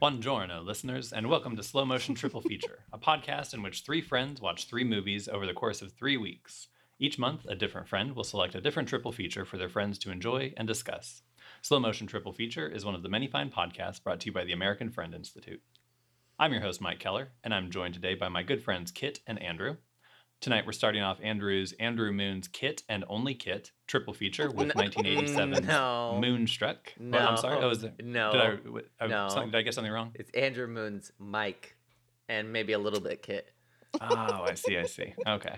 Buongiorno, listeners, and welcome to Slow Motion Triple Feature, a podcast in which three friends watch three movies over the course of three weeks. Each month, a different friend will select a different triple feature for their friends to enjoy and discuss. Slow Motion Triple Feature is one of the many fine podcasts brought to you by the American Friend Institute. I'm your host, Mike Keller, and I'm joined today by my good friends Kit and Andrew. Tonight, we're starting off Andrew's Andrew Moon's Kit and Only Kit triple feature with 1987's No. Moonstruck. No. Well, I'm sorry. Oh, was it? No. Did I, w- uh, No. something- did I get something wrong? It's Andrew Moon's Mike, and maybe a little bit Kit. Oh, I see. I see. Okay.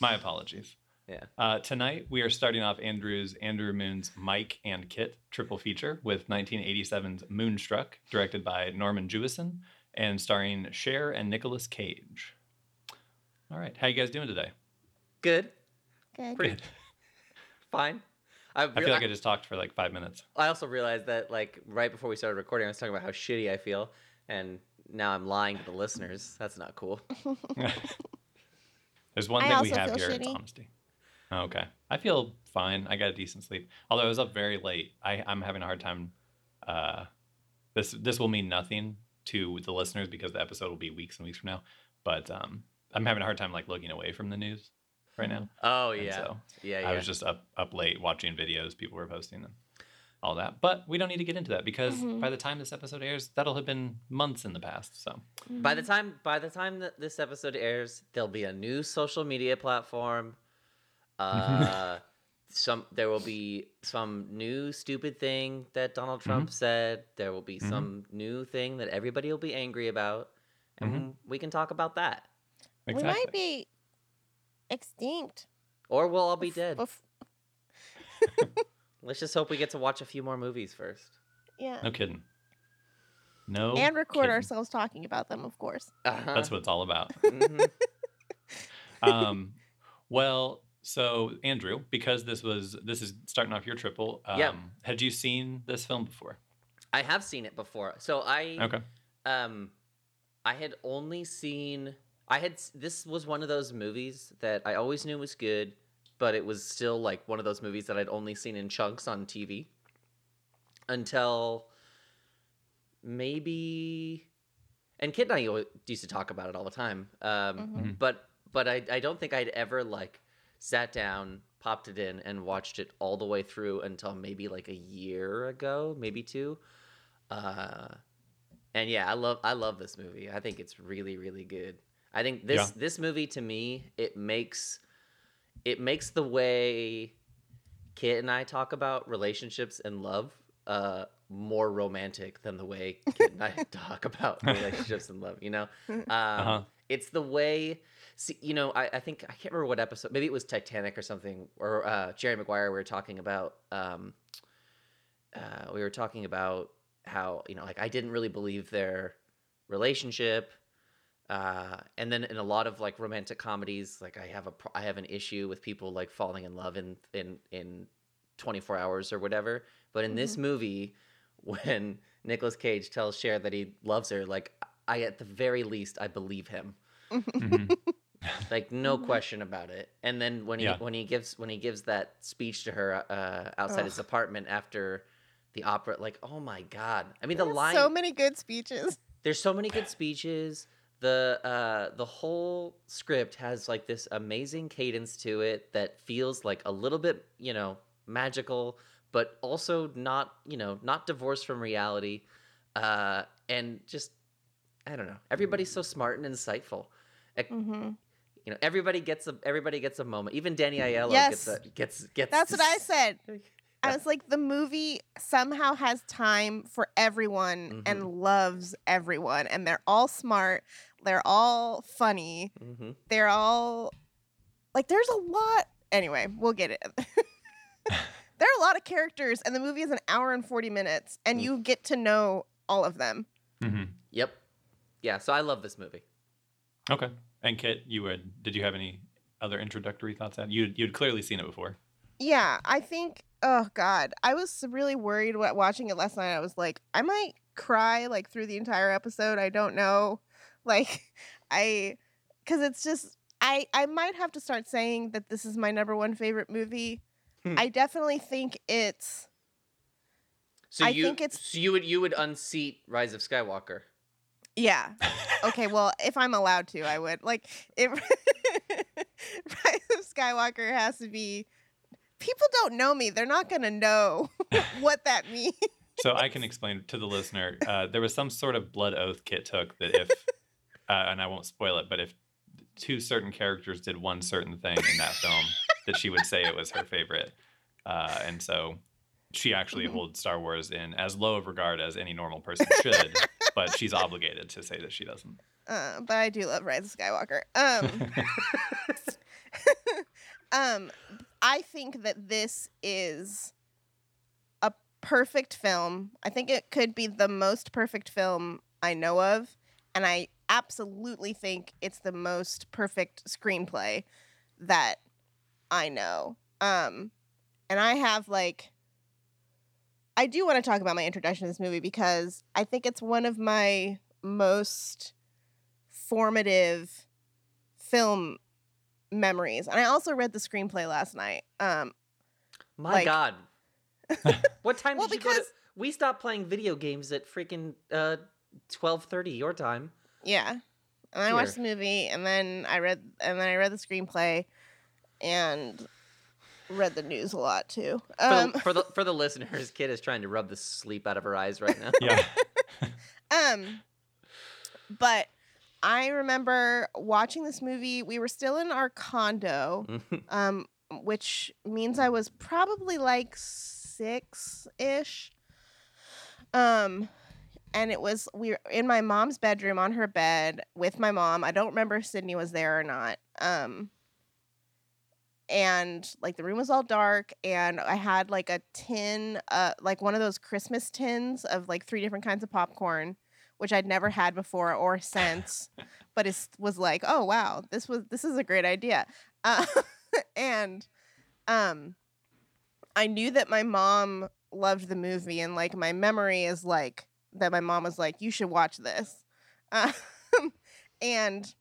My apologies. Yeah. Uh, tonight, we are starting off Andrew's Andrew Moon's Mike and Kit triple feature with 1987's Moonstruck, directed by Norman Jewison and starring Cher and Nicolas Cage. All right. How you guys doing today? Good. Good. Pretty- Good. Fine. I, I feel like I just talked for like five minutes. I also realized that like right before we started recording, I was talking about how shitty I feel, and now I'm lying to the listeners. That's not cool. There's one I thing we have feel here. It's honesty. Okay. I feel fine. I got a decent sleep. Although I was up very late. I, I'm having a hard time. Uh, this this will mean nothing to the listeners because the episode will be weeks and weeks from now. But um, I'm having a hard time like looking away from the news right now. Oh And yeah. so yeah. Yeah. I was just up up late watching videos people were posting and all that. But we don't need to get into that because Mhm. by the time this episode airs, that'll have been months in the past. So By the time by the time that this episode airs, there'll be a new social media platform. Uh, some there will be some new stupid thing that Donald Trump said. There will be Mhm. some new thing that everybody will be angry about, and Mhm. we can talk about that. We might be extinct. Or we'll all be dead. Let's just hope we get to watch a few more movies first. yeah. no kidding. No. and record kidding. ourselves talking about them, of course. Uh-huh. That's what it's all about. Mhm. um, well, so Andrew, because this was this is starting off your triple. Um, Yeah. Had you seen this film before? I have seen it before. So I Okay. um I had only seen I had this was one of those movies that I always knew was good, but it was still like one of those movies that I'd only seen in chunks on TV until maybe and Kit and I used to talk about it all the time. Um Mhm. but but I I don't think I'd ever like sat down, popped it in and watched it all the way through until maybe like a year ago, maybe two. Uh and yeah, I love I love this movie. I think it's really really good. I think this Yeah. this movie to me it makes it makes the way Kit and I talk about relationships and love uh more romantic than the way Kit and I talk about relationships and love, you know? Um Uh-huh. it's the way see, you know, I, I think I can't remember what episode maybe it was Titanic or something or uh Jerry Maguire we were talking about um uh we were talking about how, you know, like I didn't really believe their relationship uh, and then in a lot of like romantic comedies, like I have a I have an issue with people like falling in love in in in 24 hours or whatever. But in this movie, when Nicolas Cage tells Cher that he loves her, like I at the very least I believe him, Mhm. like no Mhm. question about it. And then when he Yeah. when he gives when he gives that speech to her uh, outside his apartment after the opera, like oh my god! I mean the line So many good speeches. there's so many good speeches the uh the whole script has like this amazing cadence to it that feels like a little bit you know magical but also not you know not divorced from reality uh and just i don't know everybody's so smart and insightful Ec- hmm you know everybody gets a everybody gets a moment even danny aiello Yes. gets a, gets gets That's what I said. I was like, the movie somehow has time for everyone Mm-hmm. and loves everyone, and they're all smart. They're all funny. Mhm. They're all like, there's a lot. Anyway, we'll get it. there are a lot of characters, and the movie is an hour and 40 minutes, and Mm. you get to know all of them. Mhm. yep yeah so i love this movie Okay. And Kit, you would did you have any other introductory thoughts? On you you'd clearly seen it before. Yeah, I think. Oh God, I was really worried wa- watching it last night. I was like, I might cry like through the entire episode. I don't know, like, I, because it's just I I might have to start saying that this is my number one favorite movie. Hmm. I definitely think it's So I you, think it's- so you would you would unseat Rise of Skywalker. Yeah. Okay, well, if I'm allowed to, I would. Like, if Rise of Skywalker has to be. People don't know me. They're not going to know what that means. So I can explain to the listener. Uh, there was some sort of blood oath Kit took that if, uh, and I won't spoil it, but if two certain characters did one certain thing in that film, that she would say it was her favorite. Uh, and so she actually Mhm. holds Star Wars in as low of regard as any normal person should, but she's obligated to say that she doesn't. Uh, but I do love Rise of Skywalker. Um, um, I think that this is a perfect film. I think it could be the most perfect film I know of, and I absolutely think it's the most perfect screenplay that I know. Um, and I have like, I do want to talk about my introduction to this movie because I think it's one of my most formative film memories. And I also read the screenplay last night. Um, My Like- God. what time Well, did you go to? because- We stopped playing video games at freaking uh, twelve thirty your time. yeah. And I watched the movie and then I read and then I read the screenplay and read the news a lot too. For, Um, the, for the for the listeners, Kit is trying to rub the sleep out of her eyes right now. Yeah. Um, but I remember watching this movie. We were still in our condo, um, which means I was probably like six ish. Um, and it was we were in my mom's bedroom on her bed with my mom. I don't remember if Sydney was there or not. Um, and like the room was all dark, and I had like a tin, uh, like one of those Christmas tins of like three different kinds of popcorn, which I'd never had before or since, but it was like, oh wow, this was this is a great idea, uh, and um, I knew that my mom loved the movie, and like my memory is like that my mom was like, you should watch this, um, and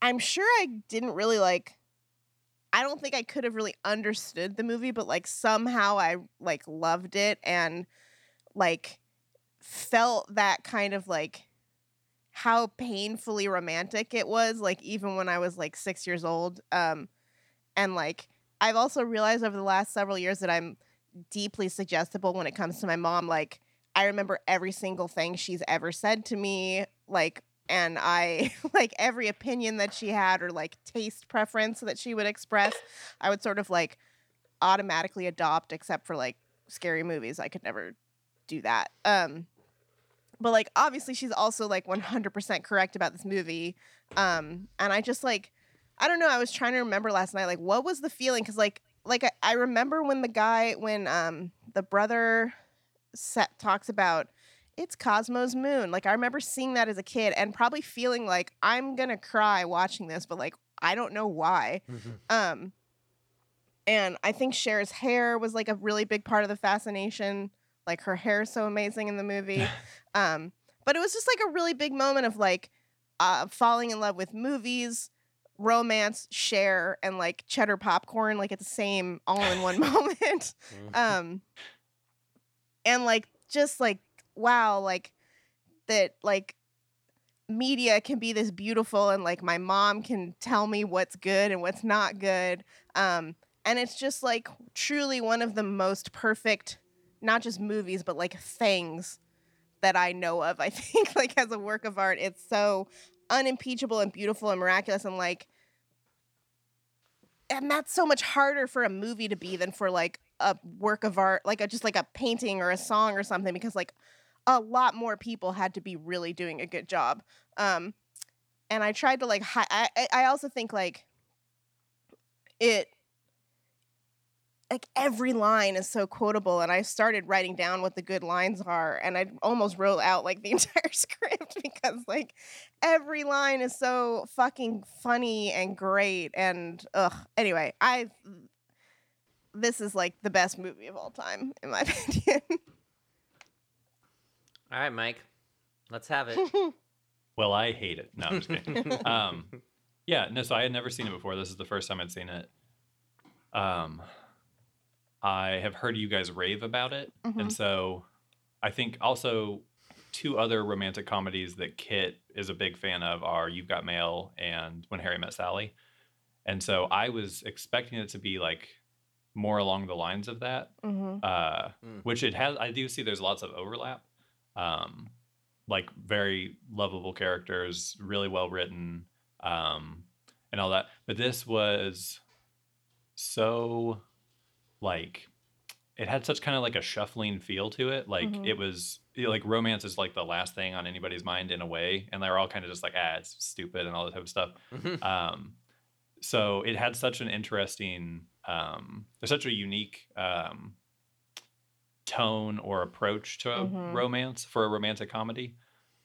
I'm sure I didn't really like. I don't think I could have really understood the movie, but like somehow I like loved it and like felt that kind of like how painfully romantic it was like even when I was like 6 years old um and like I've also realized over the last several years that I'm deeply suggestible when it comes to my mom like I remember every single thing she's ever said to me like and I like every opinion that she had or like taste preference that she would express I would sort of like automatically adopt except for like scary movies I could never do that um but like obviously she's also like 100% correct about this movie um and i just like i don't know i was trying to remember last night like what was the feeling? Because like like I, I remember when the guy when um the brother set talks about it's cosmo's moon like i remember seeing that as a kid and probably feeling like i'm gonna cry watching this but like i don't know why um and i think Cher's hair was like a really big part of the fascination like her hair is so amazing in the movie. Um but it was just like a really big moment of like uh falling in love with movies romance Cher and like cheddar popcorn like at the same all in one moment um and like just like wow like that like media can be this beautiful and like my mom can tell me what's good and what's not good. Um and it's just like truly one of the most perfect not just movies but like things that I know of I think like as a work of art. It's so unimpeachable and beautiful and miraculous and like and that's so much harder for a movie to be than for like a work of art like a just like a painting or a song or something because like a lot more people had to be really doing a good job. Um and i tried to like hi- I, I i also think like it like every line is so quotable and i started writing down what the good lines are and i almost wrote out like the entire script because like every line is so fucking funny and great and ugh anyway i this is like the best movie of all time in my opinion All right, Mike. Let's have it. Well, I hate it. No, I'm just kidding. um, yeah, no. So I had never seen it before. This is the first time I'd seen it. Um, I have heard you guys rave about it, Mhm. and so I think also two other romantic comedies that Kit is a big fan of are You've Got Mail and When Harry Met Sally. And so I was expecting it to be like more along the lines of that, hmm uh, Mm. which it has. I do see there's lots of overlap, um, like very lovable characters, really well written, um, and all that. But this was so like it had such kind of like a shuffling feel to it. Like Mhm. it was you know, like romance is like the last thing on anybody's mind in a way, and they're all kind of just like ah, it's stupid and all that type of stuff Mhm. um, so it had such an interesting um, there's such a unique um, tone or approach to a Mhm. romance for a romantic comedy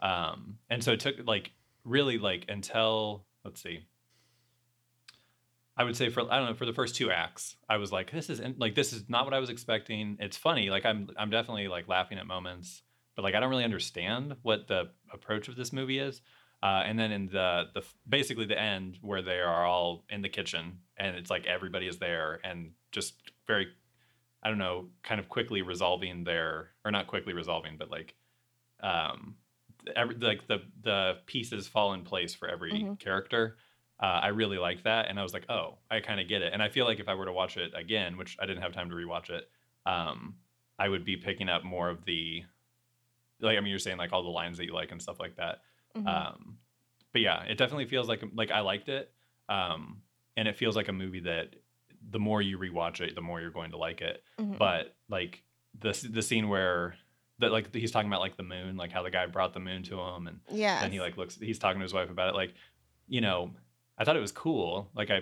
um, and so it took like really like until let's see i would say for i don't know for the first two acts i was like this is like this is not what i was expecting it's funny like i'm i'm definitely like laughing at moments but like i don't really understand what the approach of this movie is uh, and then in the the basically the end where they are all in the kitchen and it's like everybody is there and just very I don't know kind of quickly resolving their or not quickly resolving but like um every like the the pieces fall in place for every Mhm. character. Uh, I really like that and I was like oh I kind of get it and I feel like if I were to watch it again which I didn't have time to rewatch it um I would be picking up more of the like I mean you're saying like all the lines that you like and stuff like that Mhm. um, but yeah, it definitely feels like like I liked it, um, and it feels like a movie that the more you rewatch it, the more you're going to like it. Mhm. But like the the scene where that like he's talking about like the moon, like how the guy brought the moon to him, and yeah. then he like looks, he's talking to his wife about it. Like, you know, I thought it was cool. Like I,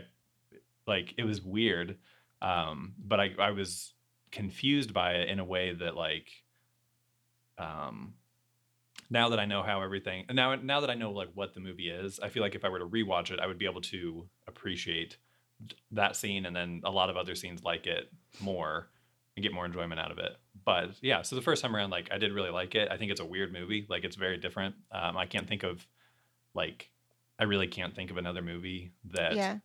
like it was weird, um, but I I was confused by it in a way that like, um, now that I know how everything and now now that I know like what the movie is, I feel like if I were to rewatch it, I would be able to appreciate that scene and then a lot of other scenes like it more and get more enjoyment out of it. But yeah, so the first time around, like I did really like it. I think it's a weird movie. Like it's very different. Um, I can't think of like I really can't think of another movie that yeah.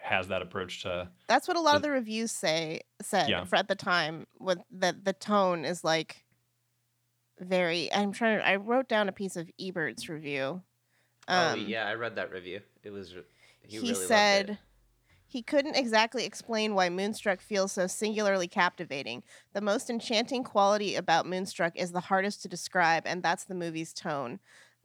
has that approach to That's what a lot of the- the reviews say said Yeah. for at the time. With that the tone is like very. I'm trying. to I wrote down a piece of Ebert's review. oh Um, yeah, I read that review. It was he, he, really loved said it. he couldn't exactly explain why Moonstruck feels so singularly captivating. The most enchanting quality about Moonstruck is the hardest to describe, and that's the movie's tone.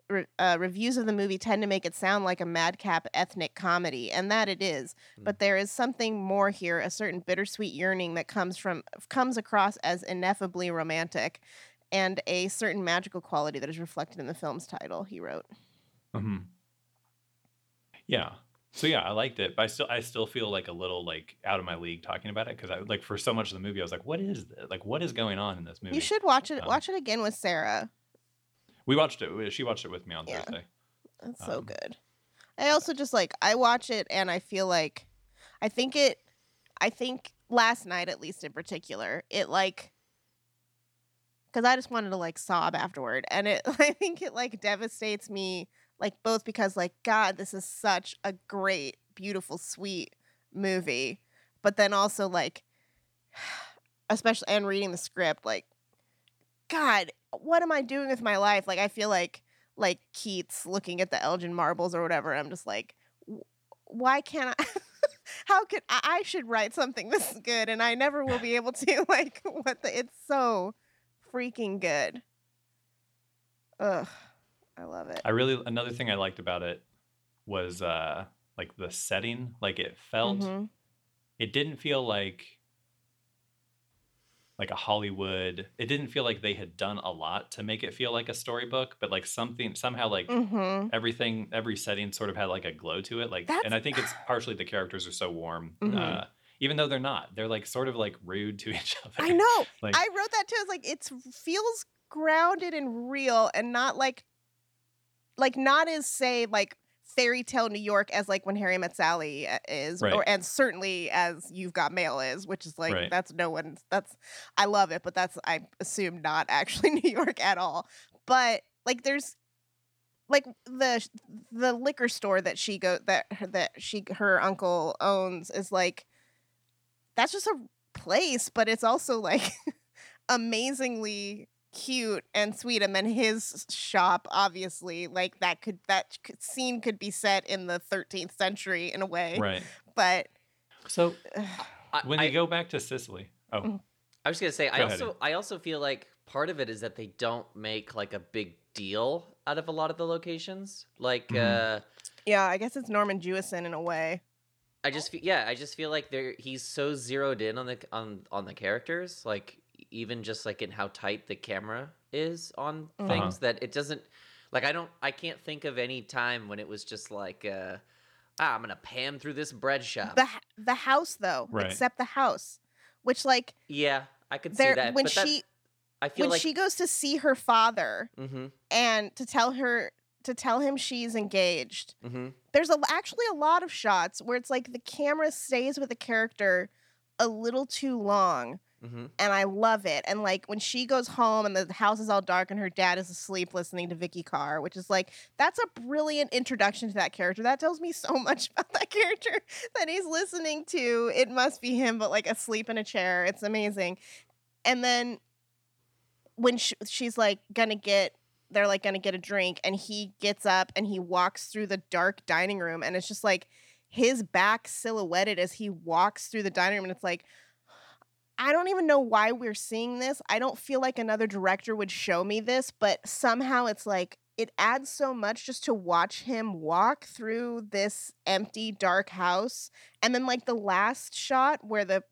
Re- uh, reviews of the movie tend to make it sound like a madcap ethnic comedy, and that it is. But there is something more here, a certain bittersweet yearning that comes from comes across as ineffably romantic, and a certain magical quality that is reflected in the film's title. He wrote. Mhm. Yeah. So yeah, I liked it, but I still I still feel like a little like out of my league talking about it because I like for so much of the movie I was like, what is this? Like what is going on in this movie? You should watch it. Um, watch it again with Sarah. We watched it. She watched it with me on Yeah. Thursday. That's so Um, good. I also just like I watch it and I feel like I think it I think last night at least in particular, it like cuz I just wanted to like sob afterward and it I think it like devastates me like both because like god this is such a great beautiful sweet movie but then also like especially and reading the script like god what am I doing with my life like I feel like like Keats looking at the Elgin marbles or whatever. I'm just like, "W- why can't I? How could I, I should write something this good and I never will be able to? Like, what the? It's so freaking good. Ugh, I love it. I really another thing I liked about it was uh like the setting. Like it felt Mhm. it didn't feel like like a Hollywood. It didn't feel like they had done a lot to make it feel like a storybook, but like something somehow like Mhm. everything every setting sort of had like a glow to it. Like That's- and I think it's partially the characters are so warm. Mhm. Uh even though they're not. They're like sort of like rude to each other. I know. Like I wrote that too. It's like it feels grounded and real, and not like, like not as say like fairy tale New York as like when Harry Met Sally uh, is, Right. or and certainly as You've Got Mail is, which is like Right. that's no one's. That's I love it, but that's I assume not actually New York at all. But like there's like the the liquor store that she go that her- that she her uncle owns is like that's just a place, but it's also like amazingly cute and sweet. And then his shop, obviously, like that could that scene could be set in the 13th century in a way. Right. But So I, when I, you go back to Sicily, oh, Mhm. I was gonna say, I Go ahead. also I also feel like part of it is that they don't make like a big deal out of a lot of the locations. Like, Mhm. uh, yeah, I guess it's Norman Jewison in a way. I just feel yeah, I just feel like there he's so zeroed in on the on on the characters, like even just like in how tight the camera is on Mhm. things that it doesn't like I don't I can't think of any time when it was just like uh ah, I'm gonna pan through this bread shop. The the house though, Right. except the house, which like yeah, I could see there that. when but that's- she I feel when like she goes to see her father mm-hmm, and to tell her to tell him she's engaged. mm-hmm. There's a, actually a lot of shots where it's like the camera stays with the character a little too long Mm-hmm. and I love it. And like when she goes home and the house is all dark and her dad is asleep listening to Vikki Carr, which is like that's a brilliant introduction to that character. That tells me so much about that character that he's listening to. It must be him, but like asleep in a chair. It's amazing. And then when sh she's like gonna get they're like gonna get a drink and he gets up and he walks through the dark dining room and it's just like his back silhouetted as he walks through the dining room and it's like I don't even know why we're seeing this. I don't feel like another director would show me this, but somehow it's like it adds so much just to watch him walk through this empty dark house and then like the last shot where the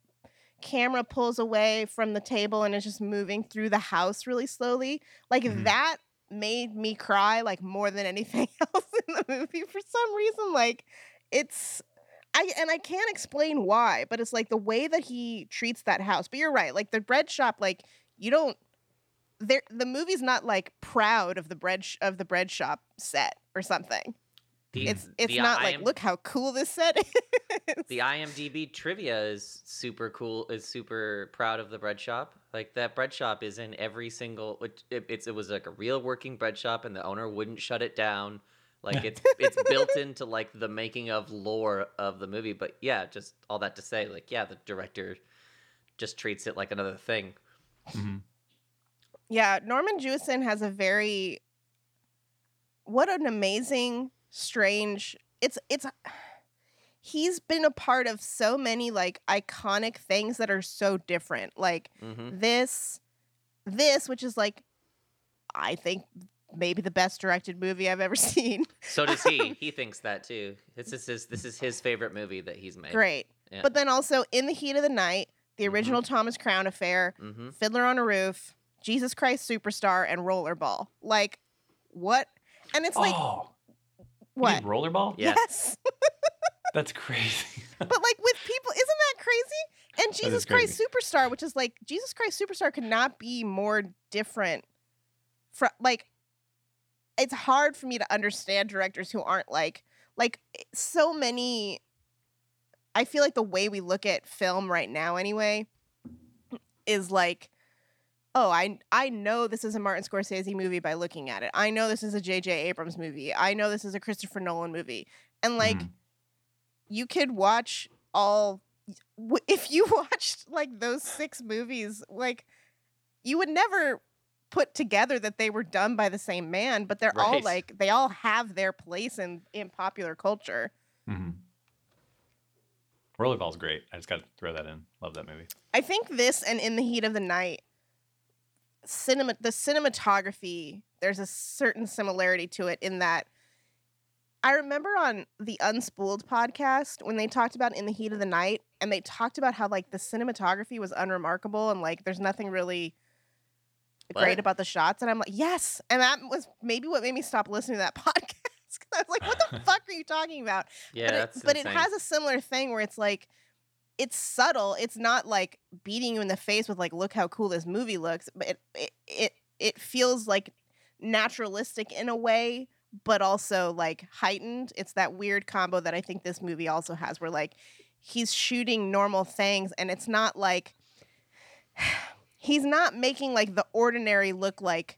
camera pulls away from the table and is just moving through the house really slowly like Mhm. that made me cry like more than anything else in the movie for some reason like it's I and I can't explain why, but it's like the way that he treats that house. But you're right, like the bread shop, like you don't. There, the movie's not like proud of the bread sh- of the bread shop set or something. The, It's it's the not like IM look how cool this set is. the IMDb trivia is super cool. Is super proud of the bread shop. Like that bread shop is in every single. It, it, it's it was like a real working bread shop, and the owner wouldn't shut it down. Like it's it's built into like the making of lore of the movie. But yeah, just all that to say, like yeah, the director just treats it like another thing. Mhm. Yeah, Norman Jewison has a very what an amazing, strange. It's it's he's been a part of so many like iconic things that are so different. Like hmm this this which is like I think maybe the best directed movie I've ever seen. So does he. he thinks that too. This is his. This is his favorite movie that he's made. Great. Yeah. But then also In the Heat of the Night, the Mhm. original Thomas Crown Affair, hmm Fiddler on a Roof, Jesus Christ Superstar, and Rollerball. Like, what? And it's like, oh, you what? did rollerball? Yeah. Yes. That's crazy. but like with people, isn't that crazy? And Jesus Christ crazy. Superstar, which is like, Jesus Christ Superstar could not be more different. From like, it's hard for me to understand directors who aren't like, like so many. I feel like the way we look at film right now, anyway, is like, oh, I I know this is a Martin Scorsese movie by looking at it. I know this is a J.J. Abrams movie. I know this is a Christopher Nolan movie, and like, Mhm. you could watch all. If you watched like those six movies, like, you would never put together that they were done by the same man, but they're all like they all have their place in in popular culture. Mm-hmm. Rollerball's great. I just got to throw that in. Love that movie. I think this and In the Heat of the Night, cinema the cinematography, there's a certain similarity to it in that I remember on the Unspooled podcast when they talked about In the Heat of the Night and they talked about how like the cinematography was unremarkable and like there's nothing really great about the shots and I'm like, "Yes." And that was maybe what made me stop listening to that podcast. I was like, "What the fuck are you talking about?" Yeah, but it, that's but it has a similar thing where it's like it's subtle it's not like beating you in the face with like look how cool this movie looks but it it it, it feels like naturalistic in a way but also like heightened it's that weird combo that i think this movie also has where like he's shooting normal things and it's not like he's not making like the ordinary look like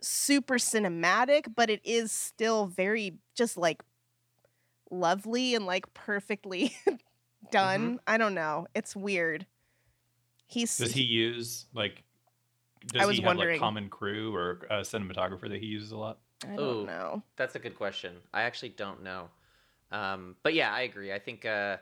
super cinematic but it is still very just like lovely and like perfectly done. I don't know. It's weird. He's Does he use like? Does I was he have wondering. like common crew or a cinematographer that he uses a lot? I don't Ooh. know. That's a good question. I actually don't know. Um, but yeah, I agree. I think uh,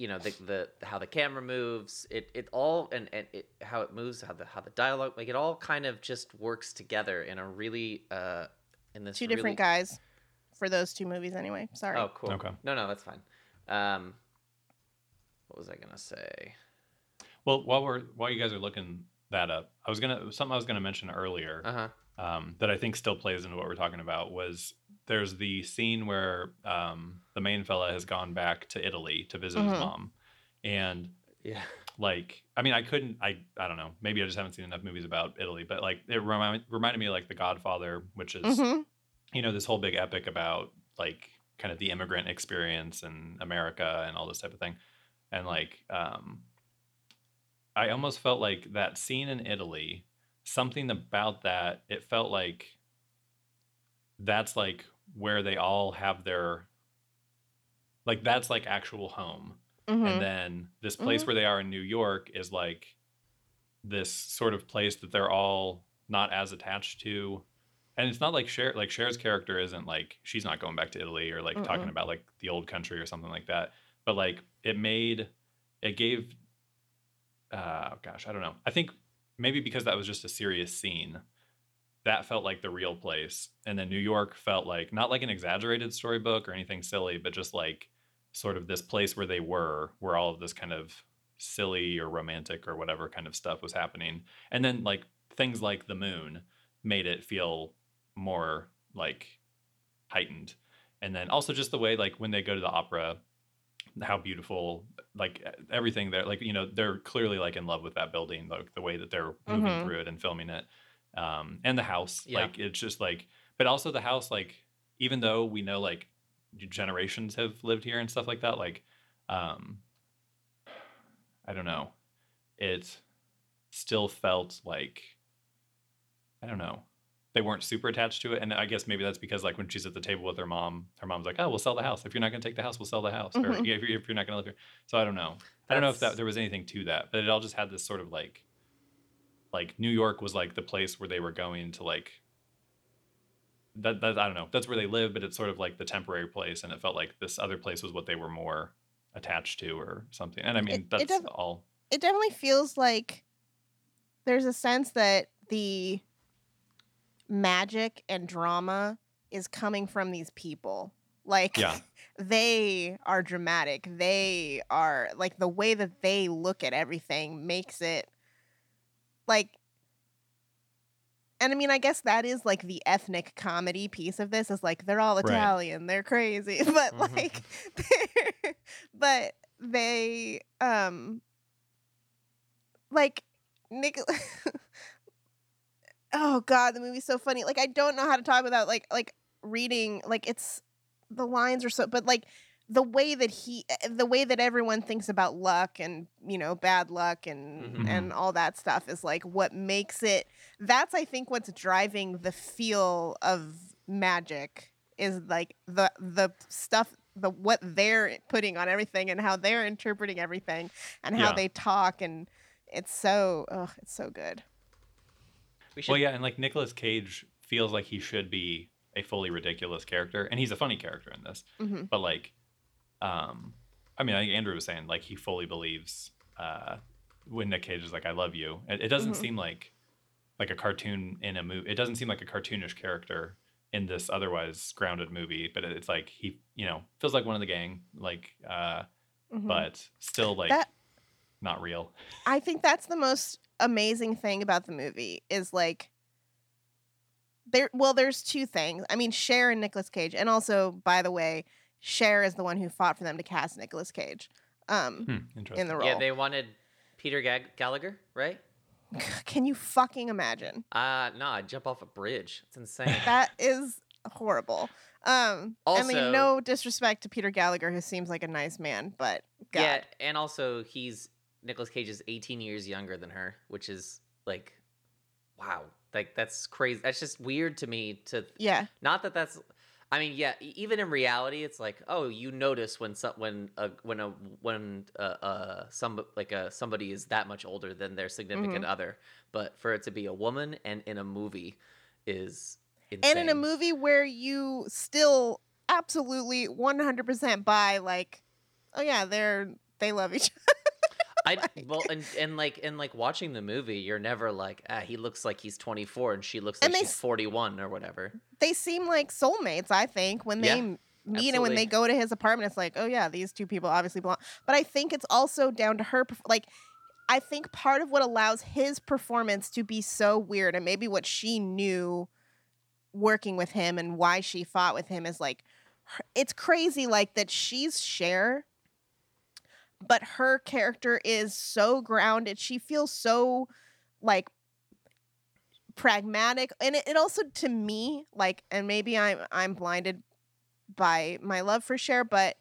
you know the the how the camera moves, it it all and and it, how it moves, how the how the dialogue, like it all kind of just works together in a really uh in this Two different really... guys for those two movies anyway. Sorry. Oh, cool. Okay. No, no, that's fine. Um, what was I gonna say? Well, while we're while you guys are looking that up, I was gonna something I was gonna mention earlier Uh huh. um, that I think still plays into what we're talking about was there's the scene where um, the main fella has gone back to Italy to visit his Mhm. mom, and Yeah. like I mean I couldn't I I don't know maybe I just haven't seen enough movies about Italy, but like it remind, reminded me of like The Godfather, which is Mhm. you know this whole big epic about like kind of the immigrant experience in America and all this type of thing, and like um, I almost felt like that scene in Italy, something about that it felt like that's like where they all have their like that's like actual home Mhm. and then this place Mhm. where they are in New York is like this sort of place that they're all not as attached to. And it's not like Cher like Cher's character isn't like she's not going back to Italy or like talking Mm-mm. about like the old country or something like that. But like it made it gave uh gosh, I don't know. I think maybe because that was just a serious scene, that felt like the real place. And then New York felt like not like an exaggerated storybook or anything silly, but just like sort of this place where they were, where all of this kind of silly or romantic or whatever kind of stuff was happening. And then like things like the moon made it feel more like heightened. And then also just the way like when they go to the opera, how beautiful like everything there like you know they're clearly like in love with that building like the way that they're moving Mhm. through it and filming it um and the house Yeah. like it's just like but also the house like even though we know like generations have lived here and stuff like that like um i don't know. It still felt like i don't know. They weren't super attached to it and i guess maybe that's because like when she's at the table with her mom her mom's like oh we'll sell the house. If you're not going to take the house we'll sell the house or Mhm. yeah, if you're, if you're not going to live here. So i don't know. I don't know if that there was anything to that but it all just had this sort of like like new york was like the place where they were going to like that, that i don't know that's where they live but it's sort of like the temporary place and it felt like this other place was what they were more attached to or something and i mean It- it that's def- all it definitely feels like there's a sense that the magic and drama is coming from these people. Like Yeah. they are dramatic. They are like the way that they look at everything makes it like and I mean, I guess that is like the ethnic comedy piece of this is like they're all Italian, they're crazy, but Mhm. like, they're, but they, um, like Nick. oh God, the movie's so funny. Like, I don't know how to talk without like like reading. Like, it's the lines are so, but like the way that he, eh, the way that everyone thinks about luck and you know bad luck and Mhm. and all that stuff is like what makes it. That's I think what's driving the feel of magic is like the the stuff the what they're putting on everything and how they're interpreting everything and how Yeah. they talk and it's so oh it's so good We should. well yeah and like Nicolas cage feels like he should be a fully ridiculous character and he's a funny character in this hmm but like um i mean like andrew was saying like he fully believes uh when nick cage is like i love you it, it doesn't Mhm. seem like like a cartoon in a movie it doesn't seem like a cartoonish character in this otherwise grounded movie but it's like he you know feels like one of the gang like uh Mhm. but still like That- not real I think that's the most amazing thing about the movie is like there well there's two things. I mean Cher and Nicolas Cage and also by the way Cher is the one who fought for them to cast Nicolas Cage um hmm, in the role. yeah, they wanted Peter Gag- Gallagher, right? Can you fucking imagine? Uh no, I'd jump off a bridge. It's insane. That is horrible. Um I Also- mean no disrespect to Peter Gallagher who seems like a nice man, but God. Yeah, and also he's Nicolas Cage is 18 years younger than her, which is like, wow, like that's crazy. That's just weird to me. To Yeah. not that that's, I mean, yeah. Even in reality, it's like, oh, you notice when some when a when a when uh, uh some like a somebody is that much older than their significant other. But for it to be a woman and in a movie is insane. and in a movie where you still absolutely 100% buy like oh yeah they're they love each other I well, and and like and like watching the movie, you're never like, ah, he looks like he's 24 and she looks like And they she's 41 or whatever. they seem like soulmates i think when they Yeah, meet and when they go to his apartment it's like oh yeah these two people obviously belong but i think it's also down to her like i think part of what allows his performance to be so weird and maybe what she knew working with him and why she fought with him is like it's crazy like that she's Cher but her character is so grounded she feels so like pragmatic and it, it also to me like and maybe i'm i'm blinded by my love for Cher but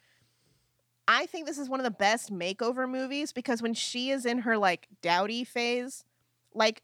i think this is one of the best makeover movies because when she is in her like dowdy phase like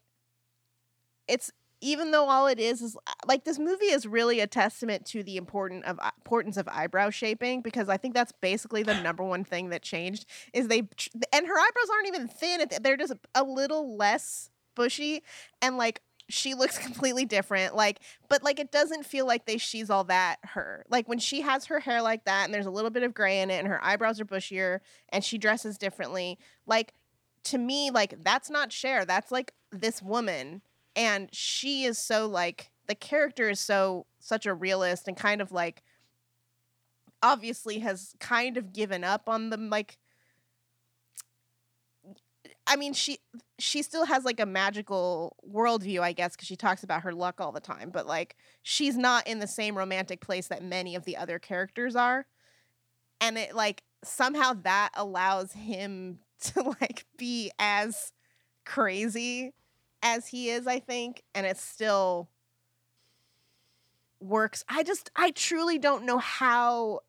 it's even though all it is is like this movie is really a testament to the important of uh, importance of eyebrow shaping because I think that's basically the number one thing that changed is they and her eyebrows aren't even thin they're just a little less bushy and like she looks completely different like but like it doesn't feel like they she's all that her. Like when she has her hair like that and there's a little bit of gray in it and her eyebrows are bushier and she dresses differently like to me like that's not Cher that's like this woman and she is so like the character is so such a realist and kind of like obviously has kind of given up on the like I mean she she still has like a magical worldview, I guess, because she talks about her luck all the time, but like she's not in the same romantic place that many of the other characters are. And it like somehow that allows him to like be as crazy as he is, I think, and it still works. I just I truly don't know how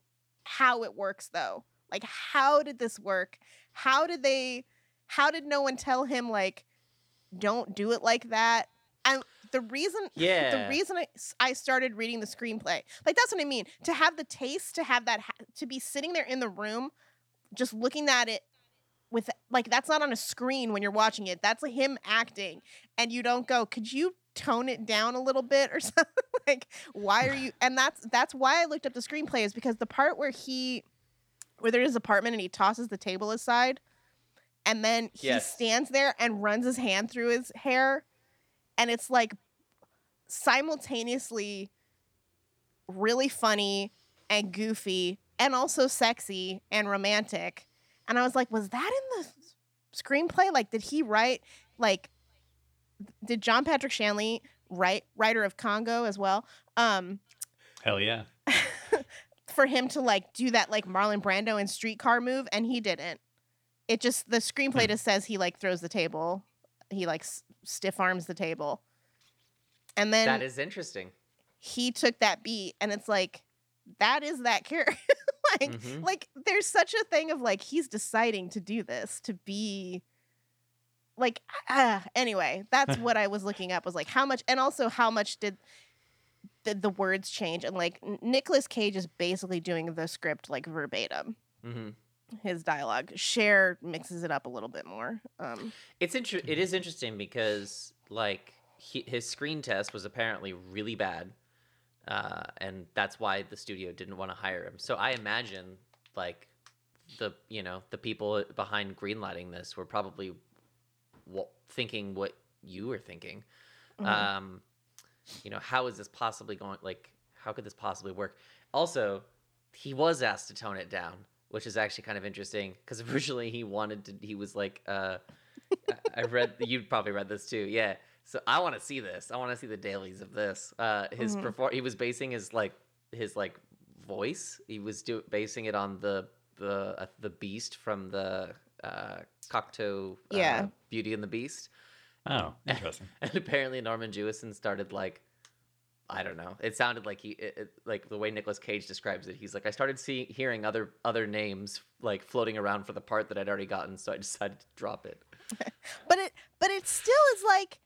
how it works though. Like how did this work? How did they how did no one tell him like don't do it like that? And the reason Yeah. the reason I, I started reading the screenplay like that's what i mean to have the taste to have that to be sitting there in the room just looking at it with like that's not on a screen when you're watching it that's him acting and you don't go could you tone it down a little bit or something like why are you and that's that's why i looked up the screenplay is because the part where he where they're in his apartment and he tosses the table aside and then he Yes. stands there and runs his hand through his hair and it's like simultaneously really funny and goofy and also sexy and romantic and i was like was that in the screenplay like did he write like did john patrick shanley write writer of congo as well um Hell yeah. for him to like do that like marlon brando in streetcar move and he didn't it just the screenplay Hmm. just says he like throws the table he like s- stiff arms the table and then that is interesting. he took that beat and it's like that is that character like Mhm. like there's such a thing of like he's deciding to do this to be like ah anyway that's what i was looking up was like how much and also how much did did the words change and like Nicolas Cage is basically doing the script like verbatim. Hmm his dialogue Cher mixes it up a little bit more um. It's inter- It is interesting because like he, his screen test was apparently really bad, uh, and that's why the studio didn't want to hire him. So I imagine like the you know the people behind greenlighting this were probably wa- thinking what you were thinking. mhm. Um, you know, how is this possibly going? Like, how could this possibly work? Also, he was asked to tone it down, which is actually kind of interesting because originally he wanted to. He was like, uh, I- I read you'd probably read this too, yeah. So I want to see this. I want to see the dailies of this. Uh, his Mhm. perform. He was basing his like his like voice. He was do basing it on the the uh, the beast from the uh, Cocteau. Uh, Yeah. Beauty and the Beast. Oh, interesting. And apparently Norman Jewison started like I don't know. It sounded like he it, it- like the way Nicolas Cage describes it. He's like I started seeing hearing other other names like floating around for the part that I'd already gotten, so I decided to drop it. but it but it still is like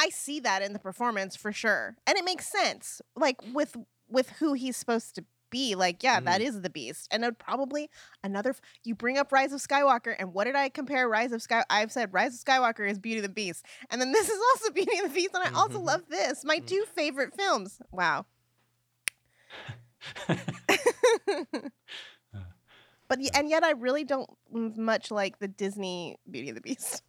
I see that in the performance for sure. And it makes sense. Like with with who he's supposed to be. Like, yeah, that is the beast. And then probably another f- you bring up Rise of Skywalker, and what did I compare Rise of Sky? I've said Rise of Skywalker is Beauty and the Beast. And then this is also Beauty and the Beast, and I also Mhm. love this. My Mm. two favorite films. Wow. but and yet I really don't much like the Disney Beauty and the Beast,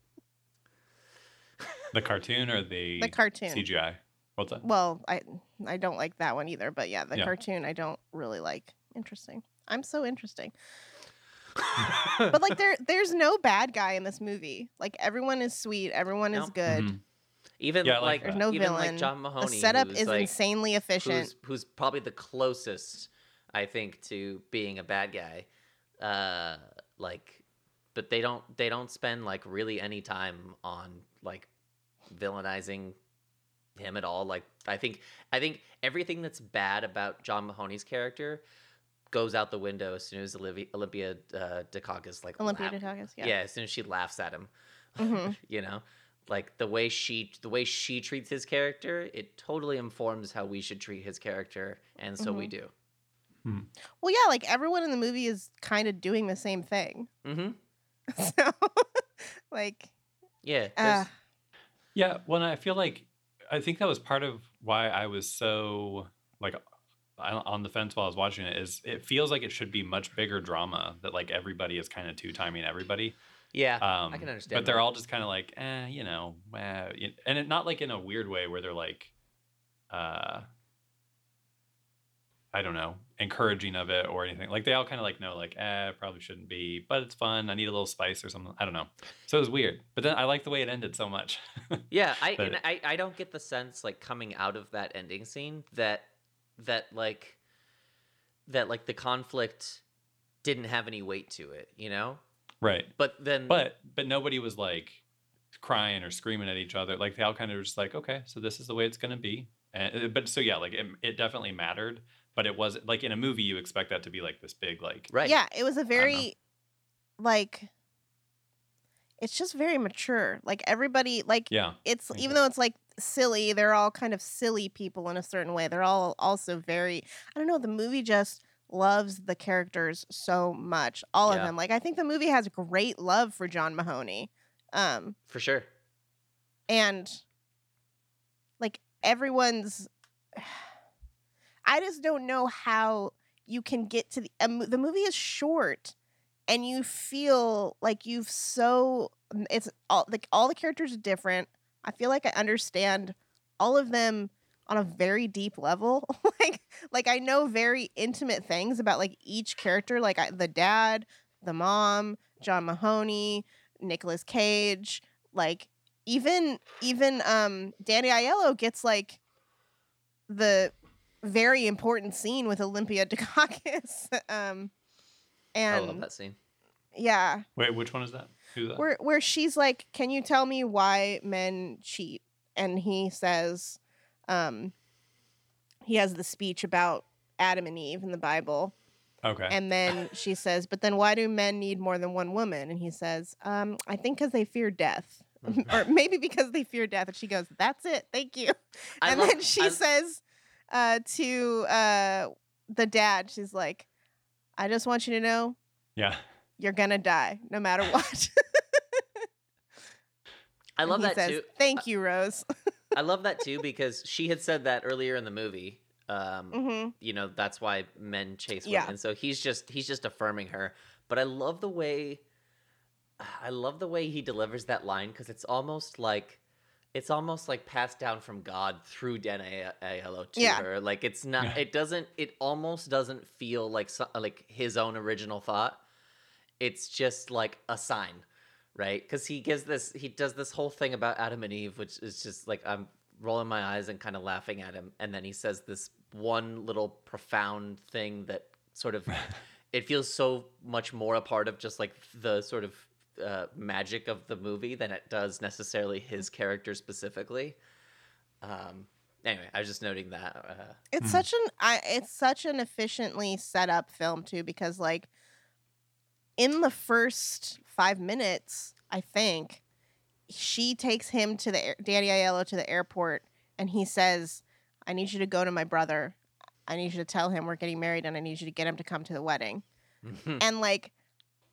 the cartoon or the, the cartoon. CGI? What's that? Well, I I don't like that one either, but yeah, the Yeah. cartoon I don't really like. Interesting. I'm so interesting. But like there there's no bad guy in this movie. Like everyone is sweet, everyone is No. good. Mhm. even Yeah, like like. There's no even villain. like John Mahoney, The setup is like, insanely efficient. who's, who's probably the closest I think to being a bad guy. Uh, like, but they don't they don't spend like really any time on like villainizing him at all. Like, I think I think everything that's bad about John Mahoney's character goes out the window as soon as Olivia Olympia uh, Dukakis like Olympia laugh- Dukakis, yeah. yeah. as soon as she laughs at him, Mhm. you know like the way she the way she treats his character it totally informs how we should treat his character and so we do Well, yeah, like everyone in the movie is kind of doing the same thing. mm-hmm So like yeah uh, there's- Yeah, well, I feel like I think that was part of why I was so like on the fence while I was watching it. Is it feels like it should be much bigger drama that like everybody is kind of two timing everybody. yeah Um, i can understand but they're all just kind of like, eh, you know, eh, and it, not like in a weird way where they're like, uh, I don't know, encouraging of it or anything. Like they all kind of like know, like, eh, probably shouldn't be, but it's fun. I need a little spice or something. I don't know. So it was weird, but then I like the way it ended so much. yeah i but- I, I don't get the sense like coming out of that ending scene that that like that like the conflict didn't have any weight to it you know right. but then But but nobody was like crying or screaming at each other. Like they all kind of just like, okay, so this is the way it's gonna be. And but so yeah, like it, it definitely mattered. But it was like in a movie, you expect that to be like this big, like right yeah, it was a very like it's just very mature. Like everybody like yeah, it's Okay. even though it's like silly, they're all kind of silly people in a certain way. They're all also very I don't know, the movie just loves the characters so much. All of them. Like I think the movie has great love for John Mahoney. Um for sure and like everyone's I just don't know how you can get to the um, the movie is short and you feel like you've so it's all like all the characters are different. I feel like I understand all of them on a very deep level. like like I know very intimate things about like each character like I, the dad, the mom, John Mahoney, Nicolas Cage, like even even um Danny Aiello gets like the very important scene with Olympia Dukakis. um and i love that scene yeah, Wait, which one is that? Who's that? where where she's like, "Can you tell me why men cheat?" And he says, um, he has the speech about Adam and Eve in the Bible, okay. and then she says, "But then why do men need more than one woman?" And he says, um, "I think because they fear death." or maybe because they fear death. And she goes, "That's it, thank you." I and love- then she I- says uh, to uh, the dad, she's like, "I just want you to know yeah. you're gonna die no matter what." i And love he that says, too Thank you, Rose. i love that too because she had said that earlier in the movie um hmm you know that's why men chase women Yeah. and so he's just he's just affirming her but i love the way i love the way he delivers that line because it's almost like it's almost like passed down from god through dan aiello to Yeah. her like it's not Yeah. it doesn't it almost doesn't feel like so, like his own original thought it's just like a sign right because he gives this he does this whole thing about adam and eve which is just like i'm rolling my eyes and kind of laughing at him and then he says this one little profound thing that sort of it feels so much more a part of just like the sort of uh, magic of the movie than it does necessarily his character specifically um anyway i was just noting that uh, It's Mhm. such an I it's such an efficiently set up film too because like in the first 5 minutes, I think she takes him to the Danny Aiello to the airport and he says, "I need you to go to my brother I need you to tell him we're getting married and I need you to get him to come to the wedding. Mhm. And like,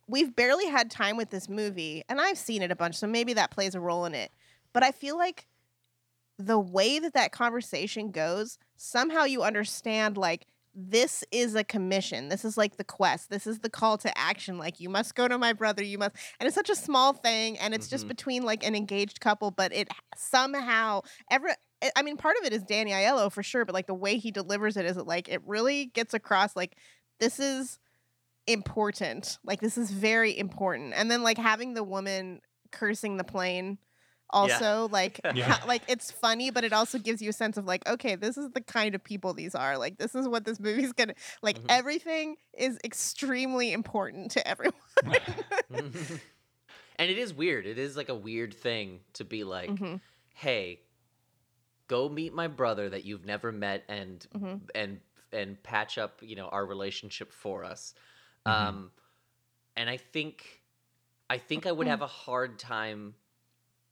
we've barely had time with this movie, and I've seen it a bunch, so maybe that plays a role in it. But I feel like the way that that conversation goes, somehow you understand like this is a commission. This is like the quest. This is the call to action. Like you must go to my brother. You must, and it's such a small thing, and it's just Mhm. between like an engaged couple, but it somehow ever. I- I mean, part of it is Danny Aiello for sure, but like the way he delivers it is it like it really gets across like this is important. Like this is very important. And then like having the woman cursing the plane also like Yeah. ha- like it's funny but it also gives you a sense of like okay this is the kind of people these are like this is what this movie's gonna like Mhm. everything is extremely important to everyone and it is weird. It is like a weird thing to be like, Mhm, hey, go meet my brother that you've never met and mhm. and and patch up, you know, our relationship for us. Mhm. Um and I think I think I would have a hard time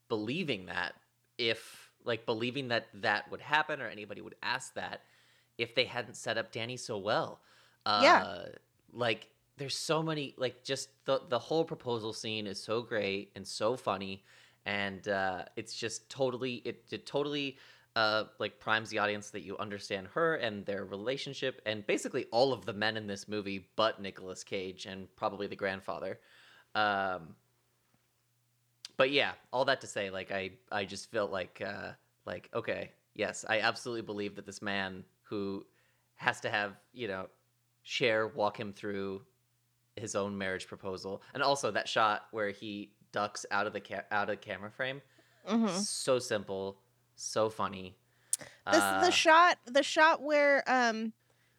believing that if like believing that that would happen or anybody would ask that if they hadn't set up Danny so well. Uh Yeah. like there's so many like just the the whole proposal scene is so great and so funny and uh it's just totally it, it totally uh like primes the audience that you understand her and their relationship and basically all of the men in this movie but Nicolas Cage and probably the grandfather. Um but yeah, all that to say like I I just felt like uh like okay, yes, I absolutely believe that this man who has to have, you know, Cher walk him through his own marriage proposal, and also that shot where he ducks out of the ca- out of camera frame. Mhm. So simple, so funny. This Uh, the shot the shot where um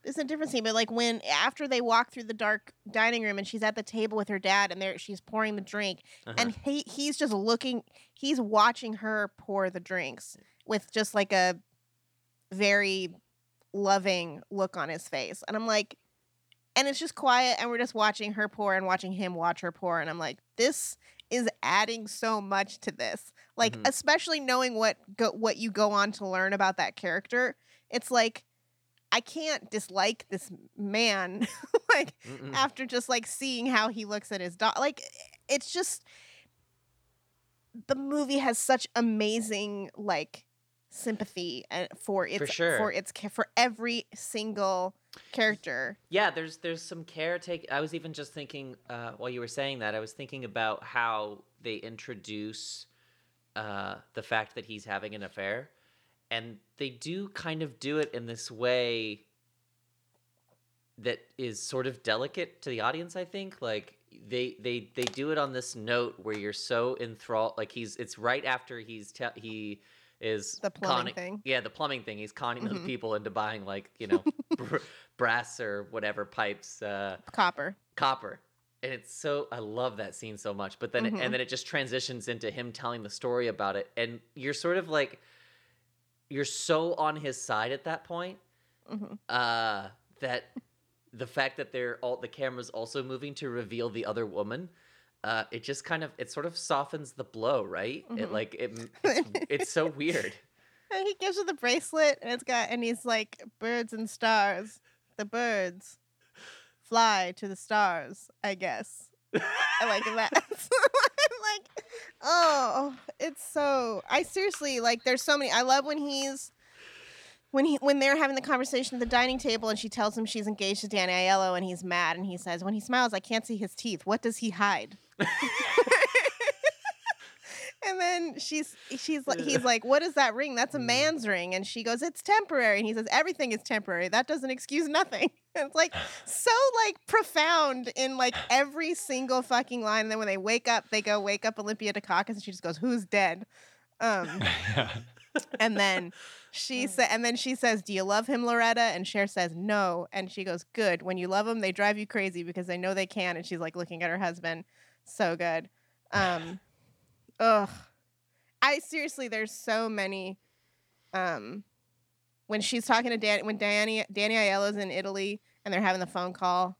it's a different scene, but like when after they walk through the dark dining room and she's at the table with her dad and there she's pouring the drink uh-huh. and he he's just looking he's watching her pour the drinks with just like a very loving look on his face and i'm like and it's just quiet and we're just watching her pour and watching him watch her pour and i'm like this is adding so much to this like Mhm. especially knowing what go, what you go on to learn about that character it's like i can't dislike this man like Mm-mm. after just like seeing how he looks at his dog. Like it's just the movie has such amazing like sympathy uh, for its sure. for its for every single character. Yeah, there's there's some care take. I was even just thinking uh, while you were saying that, I was thinking about how they introduce uh, the fact that he's having an affair, and they do kind of do it in this way that is sort of delicate to the audience. I think like they they they do it on this note where you're so enthralled. Like he's it's right after he's te- he is The plumbing conning- thing. Yeah, the plumbing thing. He's conning those Mhm. people into buying like you know br- brass or whatever pipes, uh, Copper. copper. And it's so I love that scene so much. But then it- Mhm. and then it just transitions into him telling the story about it, and you're sort of like you're so on his side at that point hmm uh, that the fact that they're all the camera's also moving to reveal the other woman. Uh, it just kind of it sort of softens the blow, right? It Mhm. like it, it's, it's so weird. And he gives her the bracelet, and it's got, and he's like, birds and stars. The birds fly to the stars, I guess. I like that. like, oh, it's so. I seriously like. There's so many. I love when he's when he when they're having the conversation at the dining table, and she tells him she's engaged to Danny Aiello, and he's mad, and he says, "When he smiles, I can't see his teeth. What does he hide?" And then she's she's like he's like, "What is that ring? That's a Mm. man's ring." And she goes, "It's temporary." And he says, "Everything is temporary. That doesn't excuse nothing." And it's like so like profound in like every single fucking line. And then when they wake up, they go wake up Olympia Dukakis, and she just goes, "Who's dead?" Um, yeah. and then she said, and then she says, "Do you love him, Loretta?" And Cher says, "No." And she goes, "Good. When you love them, they drive you crazy because they know they can." And she's like looking at her husband, so good. Um, ugh, I seriously, there's so many. Um, when she's talking to Dan, when Danny Danny Aiello's in Italy and they're having the phone call,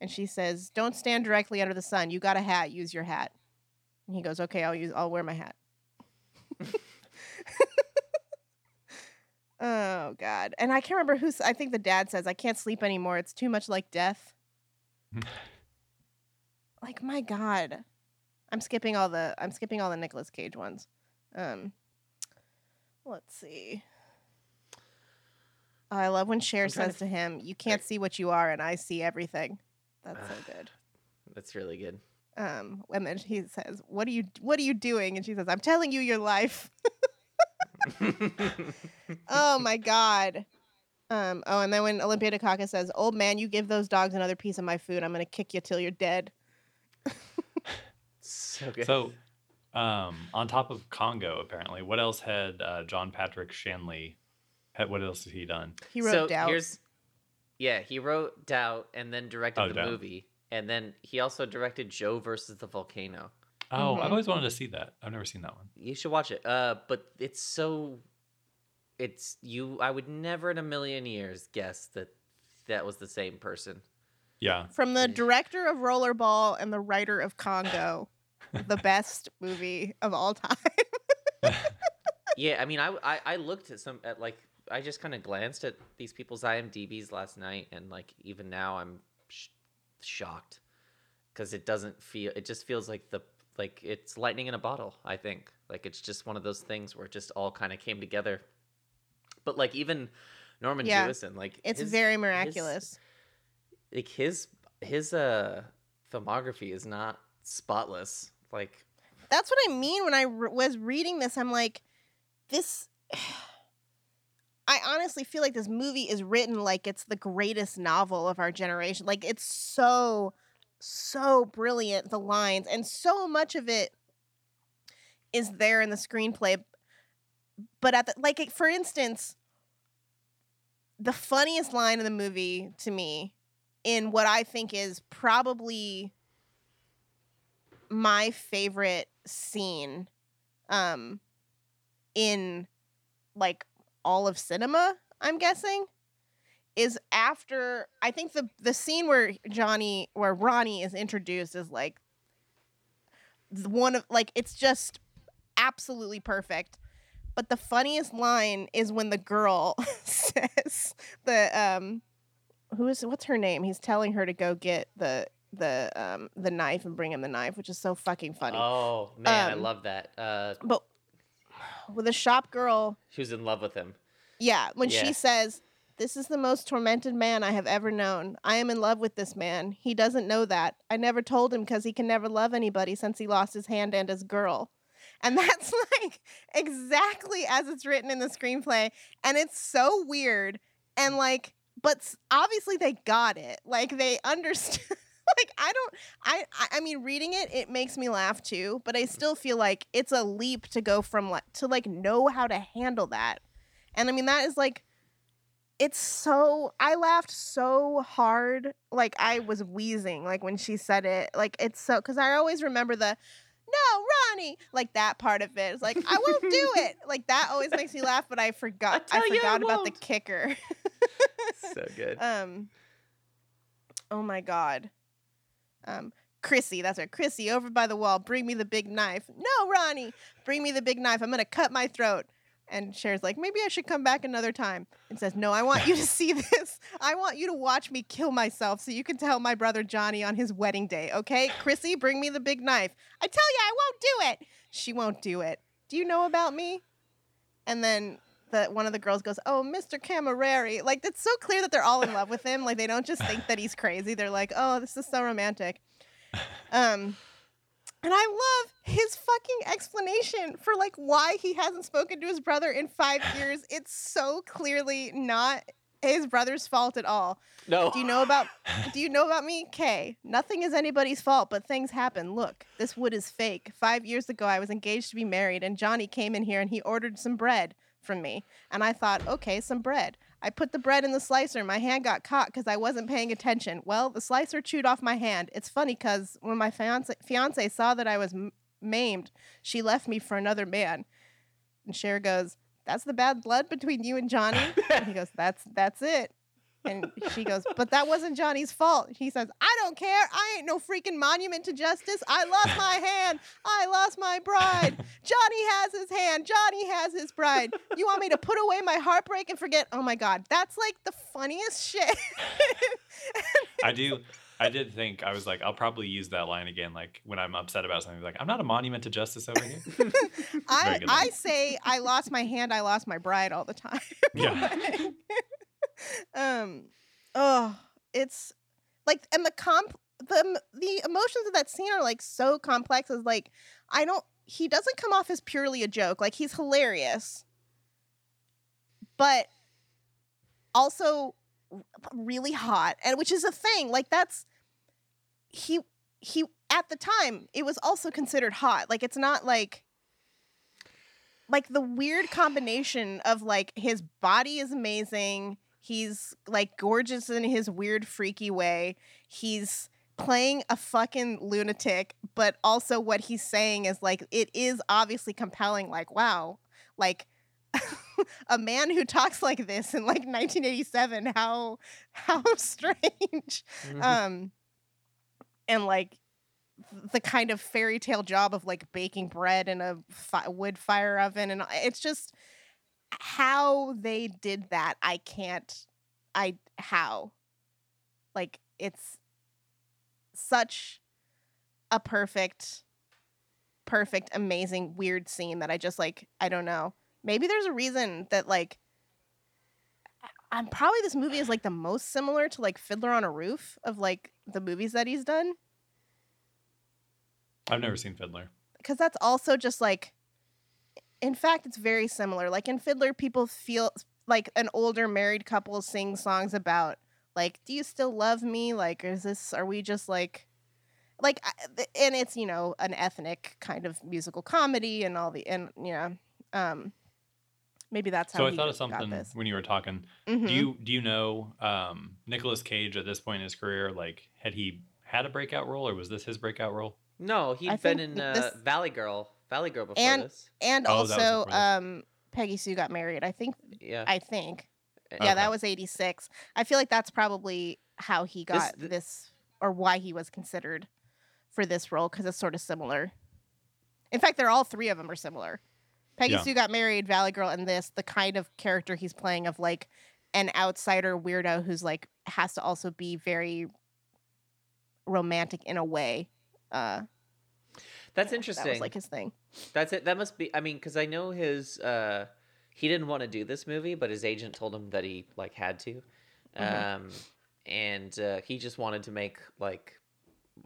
and she says, "Don't stand directly under the sun. You got a hat. Use your hat." And he goes, "Okay, I'll use. I'll wear my hat." oh god. And I can't remember who's. I think the dad says I can't sleep anymore. It's too much like death. like my god. I'm skipping all the. I'm skipping all the Nicolas Cage ones. Um. Let's see. Oh, I love when Cher says to to him, "You can't see what you are, and I see everything." That's so good. That's really good. Um, and then he says, "What are you? What are you doing?" And she says, "I'm telling you your life." oh my god. Um. Oh, and then when Olympia Dukakis says, "Old man, you give those dogs another piece of my food, I'm gonna kick you till you're dead." so good. So, um, on top of Congo, apparently, what else had uh, John Patrick Shanley? Had, what else has he done? He wrote so Doubt. here's yeah he wrote doubt and then directed Oh, the Doubt. movie and then he also directed joe versus the volcano Oh, Mhm. I've always wanted to see that. I've never seen that one. you should watch it uh but it's so it's you i would never in a million years guess that that was the same person Yeah, From the director of Rollerball and the writer of Congo, the best movie of all time. yeah i mean i i, I looked at some at like i just kind of glanced at these people's imdb's last night and like even now i'm sh- shocked because it doesn't feel it just feels like the like it's lightning in a bottle i think like it's just one of those things where it just all kind of came together but like even norman Yeah. jewison like It's his- very his- miraculous. like his his uh filmography is not spotless like That's what I mean when I re- was reading this. I'm like, this. I honestly feel like this movie is written like it's the greatest novel of our generation. Like it's so, so brilliant, the lines, and so much of it is there in the screenplay. But at the, like, for instance, the funniest line in the movie to me, in what I think is probably my favorite scene um in like all of cinema i'm guessing is after i think the the scene where johnny where ronnie is introduced is like one of like it's just absolutely perfect but the funniest line is when the girl says the um who is what's her name? He's telling her to go get the the um the knife and bring him the knife which is so fucking funny. Oh man i Um, love that. Uh but with a shop girl she was in love with him. Yeah when Yeah. she says this is the most tormented man i have ever known. I am in love with this man. He doesn't know that. I never told him because he can never love anybody since he lost his hand and his girl and that's like exactly as it's written in the screenplay. And it's so weird. And like but obviously they got it. Like they understood like i don't I, I mean reading it it makes me laugh too but i still feel like it's a leap to go from like to like know how to handle that. And i mean that is like it's so i laughed so hard like i was wheezing like when she said it. Like it's so because i always remember the no ronnie like that part of it. It's like i won't do it. Like that always makes me laugh but i forgot i, I forgot about the kicker. So good. Um oh my god um chrissy that's her chrissy over by the wall bring me the big knife no ronnie bring me the big knife i'm gonna cut my throat and Cher's like, maybe I should come back another time. And says, no, I want you to see this. I want you to watch me kill myself so you can tell my brother Johnny on his wedding day, okay? Chrissy, bring me the big knife. I tell you, I won't do it. She won't do it. Do you know about me? And then the one of the girls goes, "Oh, Mr. Cammareri." Like it's so clear that they're all in love with him. Like they don't just think that he's crazy. They're like, "Oh, this is so romantic." Um and I love his fucking explanation for like why he hasn't spoken to his brother in 5 years. It's so clearly not his brother's fault at all. no Do you know about Do you know about me? Kay, nothing is anybody's fault, but things happen. Look, this wood is fake. 5 years ago I was engaged to be married and Johnny came in here and he ordered some bread from me. And I thought, "Okay, some bread." I put the bread in the slicer. My hand got caught cuz I wasn't paying attention. Well, the slicer chewed off my hand. It's funny cuz when my fiance fiance saw that I was m- maimed, she left me for another man. And Cher goes, "That's the bad blood between you and Johnny?" and he goes, "That's that's it." And she goes, But that wasn't Johnny's fault. He says, I don't care. I ain't no freaking monument to justice. I lost my hand. I lost my bride. Johnny has his hand. Johnny has his bride. You want me to put away my heartbreak and forget? Oh my God. That's like the funniest shit. I do. I did think I was like, I'll probably use that line again, like when I'm upset about something. Like, I'm not a monument to justice over here. I, I say I lost my hand, I lost my bride all the time. Yeah. um oh it's like and the comp the the emotions of that scene are like so complex Is like I don't he doesn't come off as purely a joke. Like he's hilarious. But also really hot and which is a thing. Like that's he he at the time it was also considered hot. Like it's not like like the weird combination of like his body is amazing. He's like gorgeous in his weird freaky way. He's playing a fucking lunatic, but also what he's saying is like it is obviously compelling like wow, like a man who talks like this in like 1987 how how strange Mhm. um and like the kind of fairy tale job of like baking bread in a fi- wood fire oven and it's just how they did that i can't i how? Like it's such a perfect perfect amazing weird scene that i just like i don't know. Maybe there's a reason that like i'm probably this movie is like the most similar to like fiddler on a roof of like the movies that he's done. I've never seen Fiddler. because that's also just like in fact it's very similar like in fiddler people feel like an older married couple sing songs about like do you still love me like is this are we just like like and it's you know an ethnic kind of musical comedy and all the and you know um maybe that's how So I thought of something when you were talking. Mhm. Do you do you know um, Nicolas Cage at this point in his career? Like, had he had a breakout role, or was this his breakout role? no, he I had been think in uh, this- Valley Girl. Valley Girl before And- this. and Oh, also um peggy sue got married i think Yeah. i think Yeah, that was 86. I feel like that's probably how he got th- this, or why he was considered for this role because it's sort of similar. In fact, they're all three of them are similar. Peggy Yeah. Sue got married, Valley Girl, and this, the kind of character he's playing of like an outsider weirdo who's like has to also be very romantic in a way. Uh, That's interesting. that was like his thing. That's it. That must be. I mean, because I know his. uh He didn't want to do this movie, but his agent told him that he like had to, Mhm. um, and uh, he just wanted to make like,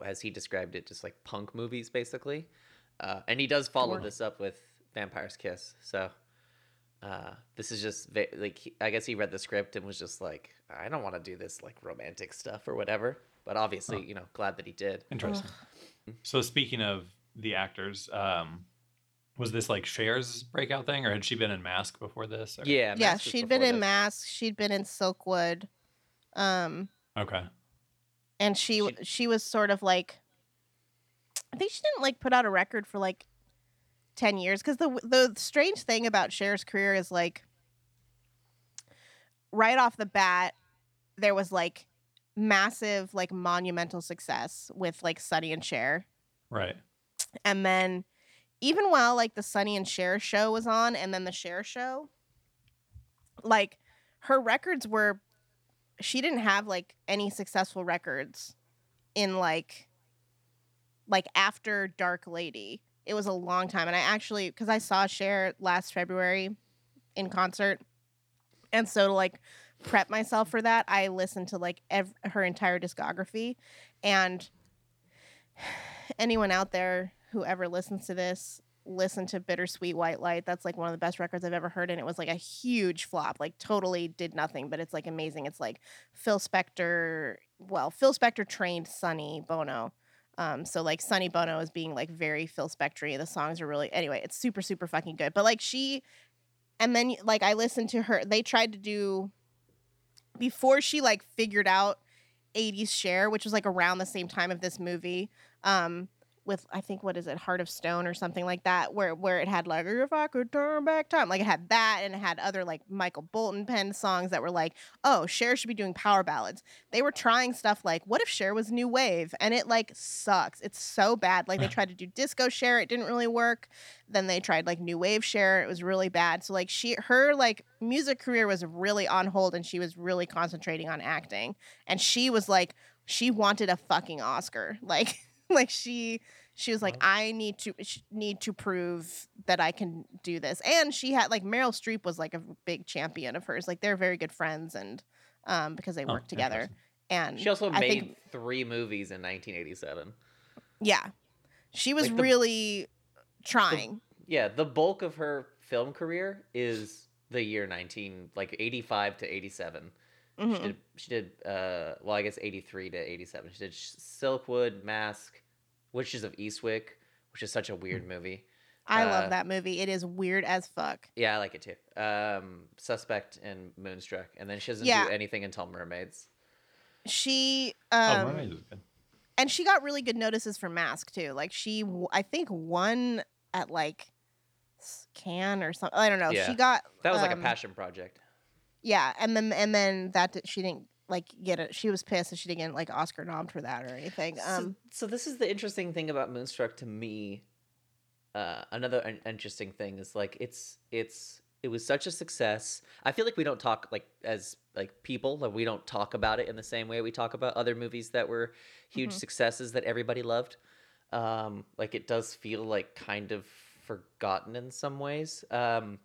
as he described it, just like punk movies basically. Uh, and he does follow this up with Vampire's Kiss. So uh, this is just va- like he, I guess he read the script and was just like, I don't want to do this like romantic stuff or whatever. But obviously, Oh. you know, glad that he did. Interesting. So speaking of the actors, um, was this like Cher's breakout thing, or had she been in Mask before this? or- Yeah, yeah, Mask was she'd been before in. Mask. She'd been in Silkwood. Um, Okay. and she w she was sort of like I think she didn't like put out a record for like 10 years cuz the the strange thing about Cher's career is like right off the bat there was like massive like monumental success with like Sonny and Cher Right. and then even while like the Sonny and Cher show was on and then the Cher show like her records were she didn't have like any successful records in like like after Dark Lady. It was a long time and I actually cuz I saw Cher last February in concert and so to like prep myself for that, I listened to like ev- her entire discography and anyone out there who ever listens to this listen to bittersweet white light. That's like one of the best records i've ever heard and it was like a huge flop like totally did nothing but it's like amazing. It's like phil spector well phil spector trained sonny bono. Um so like sonny bono is being like very phil spectory. The songs are really anyway it's super super fucking good. But like she and then like i listened to her they tried to do before she like figured out 80s Cher which was like around the same time of this movie um with I think what is it, Heart of Stone or something like that, where where it had like if I could turn back time, like it had that, and it had other like Michael Bolton pen songs that were like, oh, Cher should be doing power ballads. They were trying stuff like, what if Cher was new wave, and it like sucks. It's so bad. Like they tried to do disco Cher, it didn't really work. Then they tried like new wave Cher, it was really bad. So like she her like music career was really on hold, and she was really concentrating on acting, and she was like she wanted a fucking Oscar, like. Like she she was like i need to need to prove that i can do this and she had like meryl streep was like a big champion of hers like they're very good friends and um because they Oh, work together and She also I made think, three movies in 1987. yeah she was like the- really trying Yeah, the bulk of her film career is the year 19 like 85 to 87. Mhm. She did she did uh well I guess 83 to 87. She did Silkwood, Mask, Witches of Eastwick, which is such a weird movie. i uh, love that movie it is weird as fuck Yeah, I like it too. Um Suspect and Moonstruck, and then she doesn't Yeah. do anything until Mermaids. she oh, um Mermaids is good. and she got really good notices for mask too like she I think won at like s- Cannes or something i don't know Yeah. she got That was like um, a passion project. Yeah, and then and then that did, she didn't like get it. She was pissed that she didn't get like Oscar nommed for that or anything. Um, so, so this is the interesting thing about Moonstruck to me. Uh, another interesting thing is like it's it's it was such a success. I feel like we don't talk like as like people like we don't talk about it in the same way we talk about other movies that were huge Mhm. successes that everybody loved. Um, like it does feel like kind of forgotten in some ways. Um,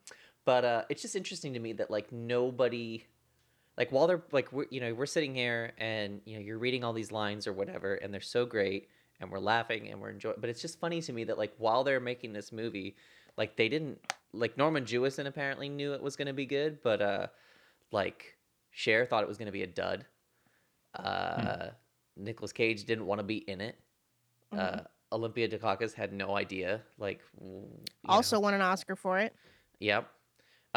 but uh, it's just interesting to me that like nobody like while they're like we're you know we're sitting here and you know you're reading all these lines or whatever and they're so great and we're laughing and we're enjoying but it's just funny to me that like while they're making this movie like they didn't like norman jewison apparently knew it was going to be good but uh like Cher thought it was going to be a dud uh Nicolas cage didn't want to be in it mhm. uh olympia dukakis had no idea like you know. also won an Oscar for it. Yep.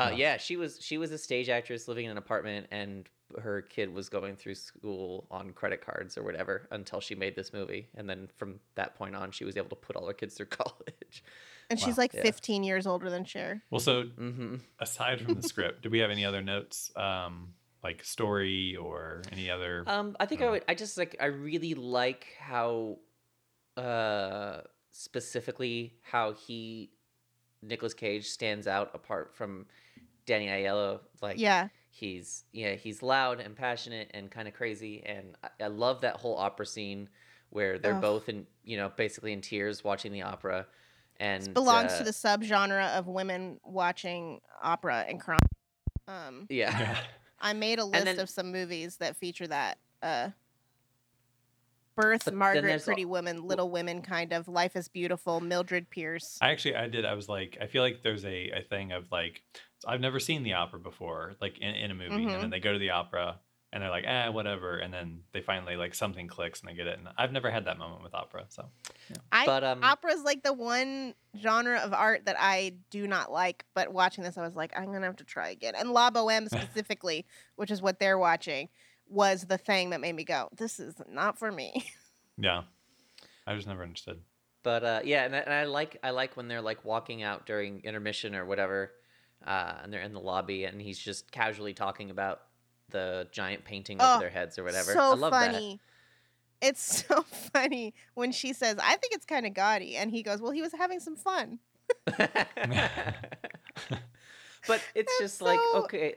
Uh, Yeah, she was she was a stage actress living in an apartment, and her kid was going through school on credit cards or whatever until she made this movie, and then from that point on, she was able to put all her kids through college. And she's like Yeah. 15 years older than Cher. Well, so hmm aside from the script, do we have any other notes, um, like story or any other? Um, I think I Uh. would. I just like. I really like how, uh, specifically how he, Nicolas Cage stands out apart from Danny Aiello. Like, Yeah. he's yeah he's loud and passionate and kind of crazy and I, I love that whole opera scene where they're Ugh. both in you know basically in tears watching the opera and Belongs uh, to the subgenre of women watching opera and crying. Um, yeah yeah. I made a list then- of some movies that feature that. Uh, Birth, Margaret, there's al- Pretty Women, Little Women, kind of. Life is Beautiful, Mildred Pierce. I actually I did. I was like, I feel like there's a, a thing of like, I've never seen the opera before, like in, in a movie, Mhm. and then they go to the opera and they're like, eh, whatever, and then they finally like something clicks and they get it. And I've never had that moment with opera, so I but um opera's like the one genre of art that I do not like, but watching this, I was like, I'm gonna have to try again. And La Boheme specifically, which is what they're watching, was the thing that made me go, "This is not for me." yeah, I just never understood. but uh yeah and I, and I like i like when they're like walking out during intermission or whatever uh and they're in the lobby and he's just casually talking about the giant painting Oh, over their heads or whatever So i love funny. It's so funny when she says, "I think it's kind of gaudy," and he goes, "Well, he was having some fun." but it's That's just like okay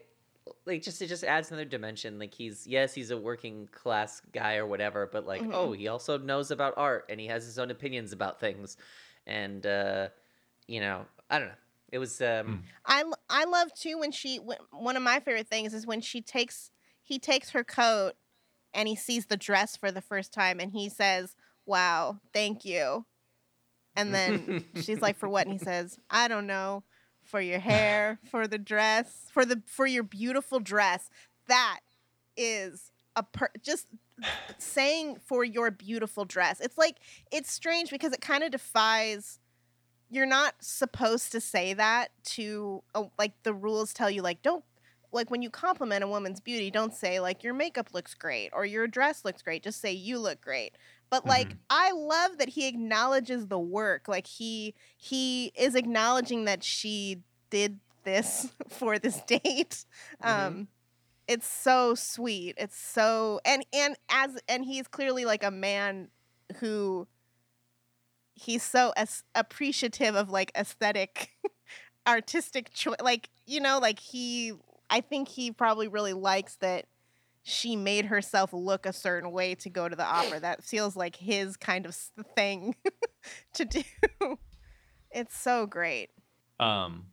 like just it just adds another dimension like he's yes he's a working class guy or whatever but like Mhm. oh he also knows about art and he has his own opinions about things and uh you know i don't know it was um I l- I love too when she when, one of my favorite things is when she takes he takes her coat and he sees the dress for the first time and he says, "Wow, thank you." And then she's like, "For what?" And he says, "I don't know, for your hair, for the dress, for the for your beautiful dress." That is a per- just saying for your beautiful dress. It's like it's strange because it kind of defies you're not supposed to say that to uh, like the rules tell you like don't like when you compliment a woman's beauty don't say like your makeup looks great or your dress looks great just say you look great but like Mhm. I love that he acknowledges the work. Like he he is acknowledging that she did this for this date. Mhm. Um it's so sweet. It's so and and as and he's clearly like a man who he's so as, appreciative of like aesthetic artistic choice like you know like he I think he probably really likes that she made herself look a certain way to go to the opera. That feels like his kind of thing to do. It's so great. Um,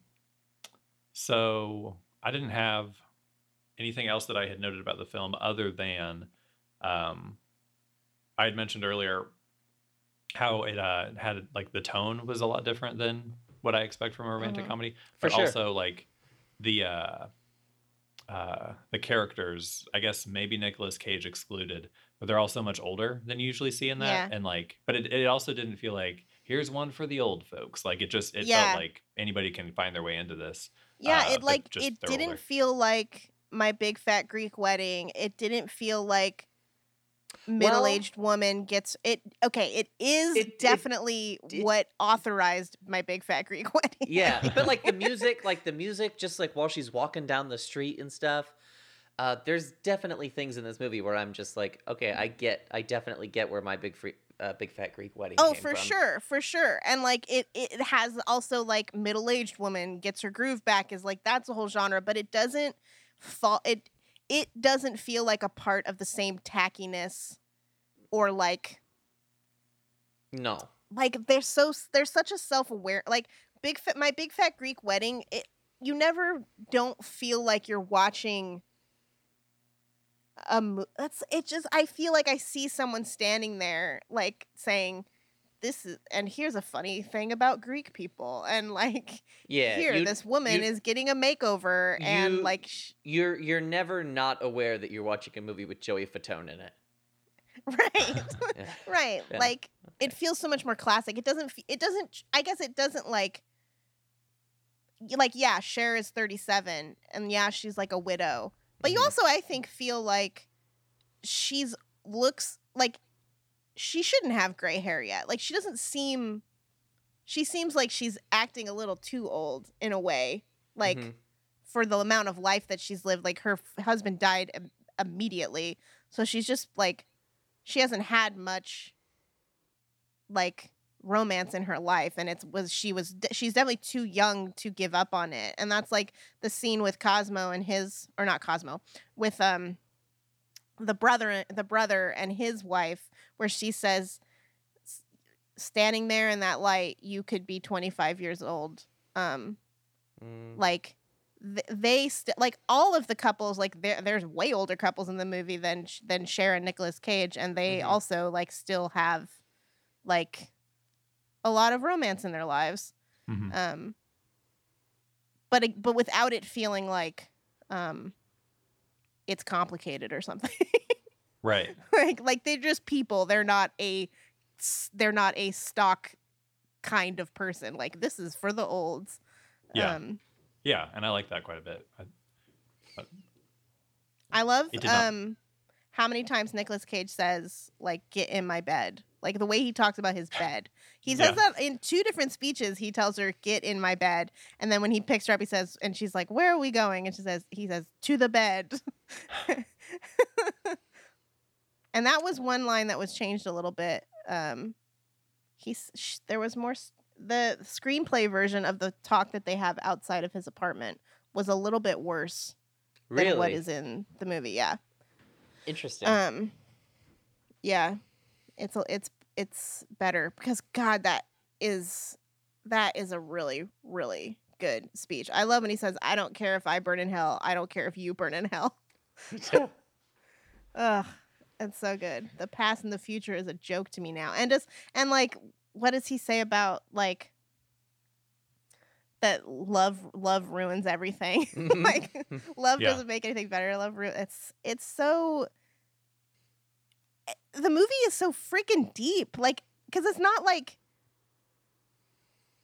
so I didn't have anything else that I had noted about the film other than um, I had mentioned earlier how it uh, had like the tone was a lot different than what I expect from a romantic Mhm. comedy, For but sure. also like the uh, uh, the characters. I guess maybe Nicolas Cage excluded, but they're all so much older than you usually see in that, Yeah. and like, but it, it also didn't feel like here's one for the old folks. Like it just it Yeah. felt like anybody can find their way into this. Yeah, Uh, it like it didn't older. feel like my big fat Greek wedding. It didn't feel like middle-aged woman gets it okay it is It- it- definitely it- what authorized my big fat greek wedding yeah but like the music like the music just like while she's walking down the street and stuff uh there's definitely things in this movie where i'm just like okay i get i definitely get where my big free uh, big fat greek wedding oh for from. sure for sure and like it it has also like middle-aged woman gets her groove back is like that's a whole genre but it doesn't fall it it doesn't feel like a part of the same tackiness or like no. Like they're so they're such a self-aware like big fat my big fat greek wedding it you never don't feel like you're watching a mo- that's it just i feel like i see someone standing there like saying this is and here's a funny thing about greek people and like yeah here you- this woman you- is getting a makeover and you- like sh- you're you're never not aware that you're watching a movie with joey fatone in it right Yeah. right Yeah. like it feels so much more classic it doesn't it doesn't i guess it doesn't like like yeah Cher is 37 and yeah she's like a widow but you Mhm. also i think feel like she's looks like she shouldn't have gray hair yet. Like she doesn't seem she seems like she's acting a little too old in a way like Mhm. for the amount of life that she's lived. Like her f- husband died im- immediately. So she's just like she hasn't had much like romance in her life. And it's was she was she's definitely too young to give up on it. And that's like the scene with Cosmo and his or not Cosmo with um the brother the brother and his wife where she says standing there in that light you could be 25 years old um Mm. like th- they st- like all of the couples like there's way older couples in the movie than Sh- than Cher and Nicolas Cage and they Mhm. also like still have like a lot of romance in their lives Mhm. um but but without it feeling like um it's complicated or something Right. like like they're just people they're not a they're not a stock kind of person like this is for the olds Yeah. um Yeah, and I like that quite a bit. I, I love um how many times Nicolas Cage says like get in my bed. Like the way he talks about his bed. He says Yeah. that in two different speeches. He tells her get in my bed and then when he picks her up he says and she's like where are we going? And she says he says to the bed. and that was one line that was changed a little bit. Um he's sh- there was more s- the screenplay version of the talk that they have outside of his apartment was a little bit worse really than what is in the movie. Yeah. interesting Um. Yeah, it's it's it's better because God, that is that is a really really good speech. I love when he says, "I don't care if I burn in hell. I don't care if you burn in hell." Ugh, it's so good. The past and the future is a joke to me now. And just and like, what does he say about like that love love ruins everything? Mhm. like love Yeah. doesn't make anything better. Love ru- it's it's so the movie is so freaking deep. Like cuz it's not like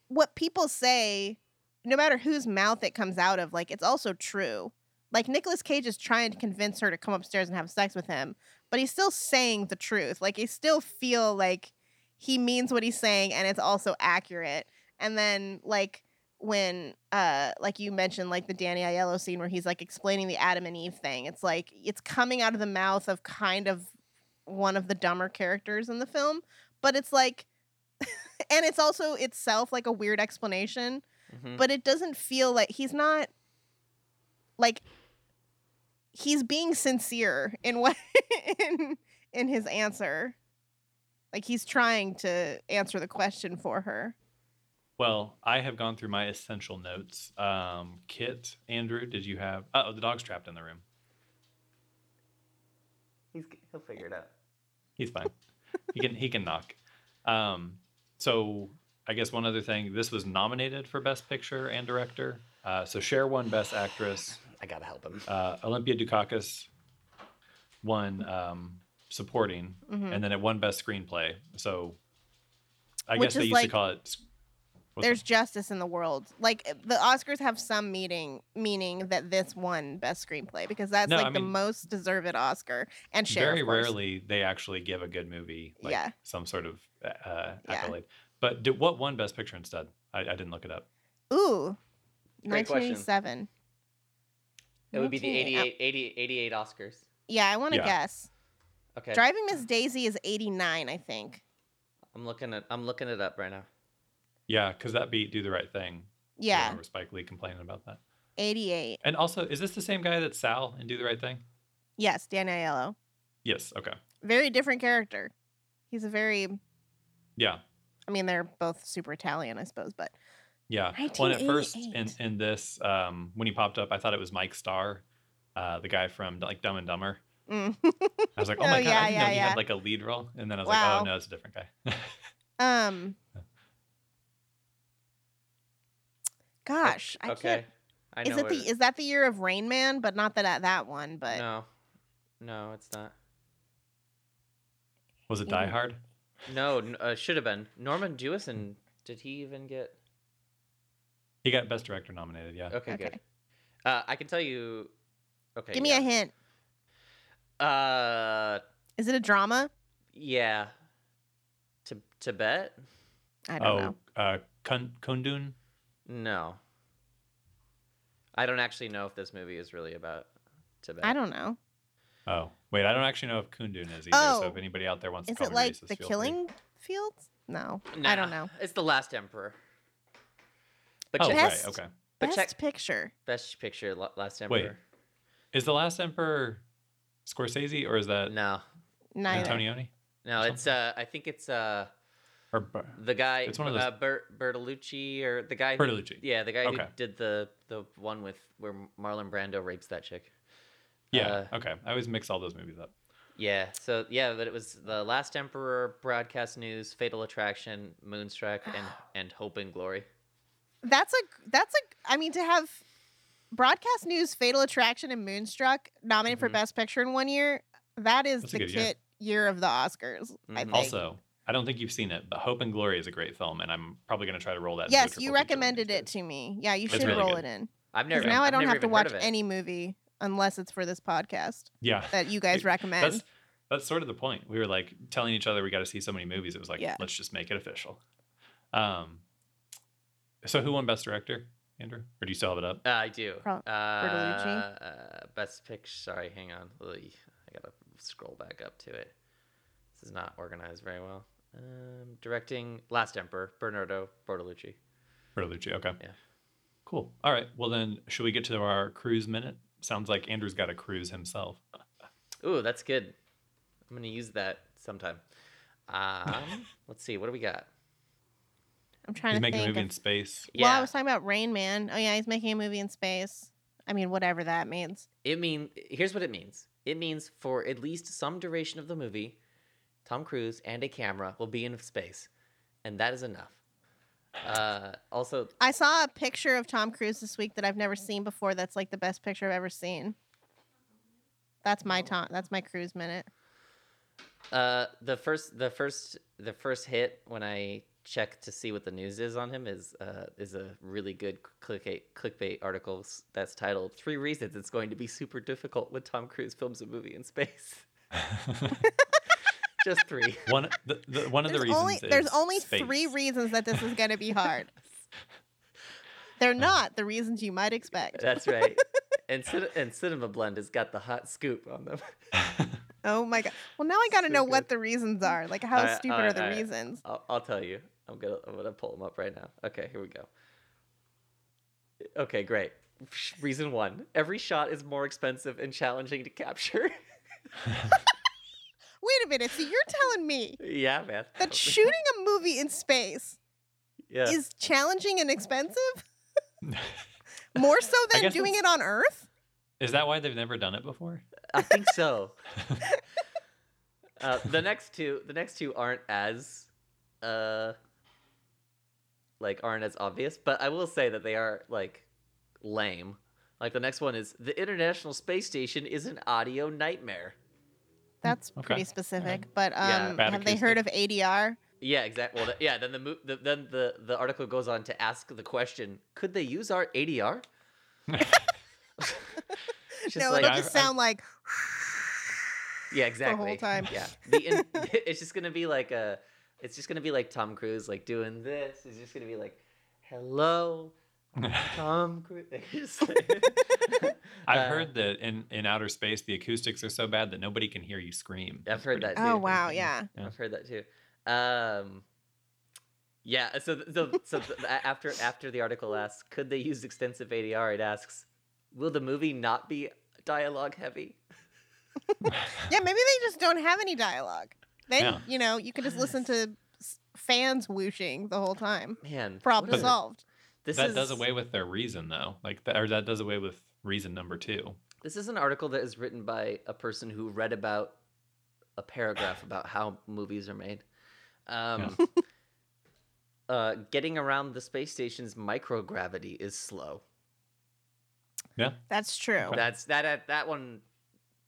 what people say no matter whose mouth it comes out of, like it's also true. Like Nicolas Cage is trying to convince her to come upstairs and have sex with him, but he's still saying the truth. Like he still feel like he means what he's saying and it's also accurate. And then like when uh like you mentioned like the Danny Aiello scene where he's like explaining the Adam and Eve thing. It's like it's coming out of the mouth of kind of one of the dumber characters in the film, but it's like and it's also itself like a weird explanation, Mhm. but it doesn't feel like he's not like he's being sincere in what in in his answer. Like he's trying to answer the question for her. Well, I have gone through my essential notes. Um, Kit, Andrew, did you have? Oh, the dog's trapped in the room. He's he'll figure it out. He's fine. he can he can knock. Um, so I guess one other thing. This was nominated for Best Picture and Director. Uh, so Cher won Best Actress. I gotta help him. Uh, Olympia Dukakis won um, Supporting, Mhm. and then it won Best Screenplay. So I Which guess they used like- to call it. What's There's that? justice in the world. Like eh, the Oscars have some meaning meaning that this won best screenplay because that's No, like I the mean- most deserved Oscar and Cher. very rarely they actually give a good movie like Yeah. some sort of uh, uh Yeah. accolade. But did, what won Best Picture instead? I, I didn't look it up. Ooh. Great question. 1987. It would be the 1988. 88, uh, 88, 88 Oscars. Yeah, I want to Yeah. guess. Okay. Driving Miss Daisy is 89, I think. I'm looking at I'm looking it up right now. Yeah, because that beat Do the Right Thing. I Yeah, remember Spike Lee complaining about that. 88. And also, is this the same guy that's Sal in Do the Right Thing? Yes, Dan Aiello. Yes. Okay. Very different character. He's a very Yeah. I mean, they're both super Italian, I suppose, but Yeah. Well, and at first in in this, um, when he popped up, I thought it was Mike Starr, uh, the guy from like Dumb and Dumber. mm. I was like, oh Oh, my god, yeah, I didn't know yeah, he yeah. had like a lead role. And then I was Wow. like, oh no, it's a different guy. um Gosh, I okay. can't I know Is it the is that the year of Rain Man? But not that that one, but No. No, it's not. was it Die Hard? No, n- uh, should have been. Norman Jewison, did he even get He got Best Director nominated. Yeah. Okay, good. Uh, I can tell you Okay. give me yeah. a hint. Uh Is it a drama? yeah. T- Tibet? I don't oh, know. uh, Kun- Kundun. No. I don't actually know if this movie is really about Tibet. I don't know. Oh, wait, I don't actually know if Kundun is either. so Oh. if anybody out there wants Is to call it me like racist, the feel free. Killing Fields? No, I don't know. It's The Last Emperor. But Oh, Best- right. Okay. but Best check picture. Best Picture La- Last Wait. Emperor. Is the Last Emperor Scorsese or is that No. Neither. Antonioni No, it's uh I think it's uh or Ber- the guy It's one of uh, Bert Bertolucci or the guy who, Bertolucci? Yeah, the guy who did the the one with where Marlon Brando rapes that chick. Yeah. Uh, okay. I always mix all those movies up. Yeah, so yeah, but it was the Last Emperor, Broadcast News, Fatal Attraction, Moonstruck, and and Hope and Glory. That's a that's a I mean to have broadcast news, Fatal Attraction, and Moonstruck nominated for Mhm. Best Picture in one year. That is That's the good year. kit year. of the Oscars. I Mhm. think. Also, I don't think you've seen it, but Hope and Glory is a great film, and I'm probably going to try to roll that. into yes, triple you feature one of recommended these it to me. Yeah, you should really roll good. it in. I've never now I I've don't have to watch heard of it. any movie unless it's for this podcast Yeah. that you guys It- recommend. That's that's sort of the point. We were like telling each other we got to see so many movies. It was like, Yeah. let's just make it official. Um. So who won Best Director, Andrew? Or do you still have it up? Uh, I do. Pro- uh, Bertolucci? uh, best picture. Sorry, hang on. Ugh, I gotta scroll back up to it. This is not organized very well. Um, directing Last Emperor, Bernardo Bertolucci. Bertolucci. Okay. Yeah. Cool. All right. Well, then, should we get to our cruise minute? Sounds like Andrew's got a cruise himself. Ooh, that's good. I'm gonna use that sometime. Um, let's see. What do we got? I'm trying He's to making a movie of- in space. Well, I was talking about Rain Man. Oh yeah, he's making a movie in space. I mean, whatever that means. It mean here's what it means. It means for at least some duration of the movie, Tom Cruise and a camera will be in space, and that is enough. Uh, also, I saw a picture of Tom Cruise this week that I've never seen before. That's like the best picture I've ever seen. That's my Tom. That's my Cruise minute. uh, the first, the first, the first hit when I check to see what the news is on him is uh, is a really good clickbait clickbait article that's titled Three Reasons It's Going to Be Super Difficult when Tom Cruise Films a Movie in Space." Just three. one the, the, one of the reasons only there's only space. three reasons that this is going to be hard. They're not the reasons you might expect. That's right. And, cin- and Cinema Blend has got the hot scoop on them. Oh my god. Well, now I got to know what the reasons are. Like how Alright, stupid alright, are the alright. reasons? I'll, I'll tell you. I'm gonna I'm gonna pull them up right now. Okay, here we go. Okay, great. Reason one: every shot is more expensive and challenging to capture. Wait a minute. So you're telling me yeah, man. that shooting a movie in space yeah. is challenging and expensive? More so than guess doing it on Earth? Is that why they've never done it before? I think so. uh, the next two, the next two aren't as, uh, like aren't as obvious, but I will say that they are like lame. Like the next one is the International Space Station is an audio nightmare. That's Okay. pretty specific. But um, Bad have they heard of ADR? Yeah, exactly. Well, th- yeah. Then the, mo- the then the the article goes on to ask the question: Could they use our ADR? Just no, like- it'll Yeah, just I've- sound like. Yeah, exactly. The whole time. Yeah, the in, it's just gonna be like a, it's just gonna be like Tom Cruise like doing this. It's just gonna be like, "Hello, I'm Tom Cruise." I've Uh, heard that in, in outer space the acoustics are so bad that nobody can hear you scream. I've heard that too. Oh wow, yeah. Yeah. I've heard that too. Um, yeah. So th- so so after after the article asks, could they use extensive ADR? It asks, will the movie not be dialogue heavy? Yeah, maybe they just don't have any dialogue. Then Yeah. you know you can just listen to fans whooshing the whole time. Man, Problem solved. it? Solved. This that is does away with their reason though. Like that, or that does away with reason number two. This is an article that is written by a person who read about a paragraph about how movies are made. Um, uh, getting around the space station's microgravity is slow. Yeah. That's true. That's that that one.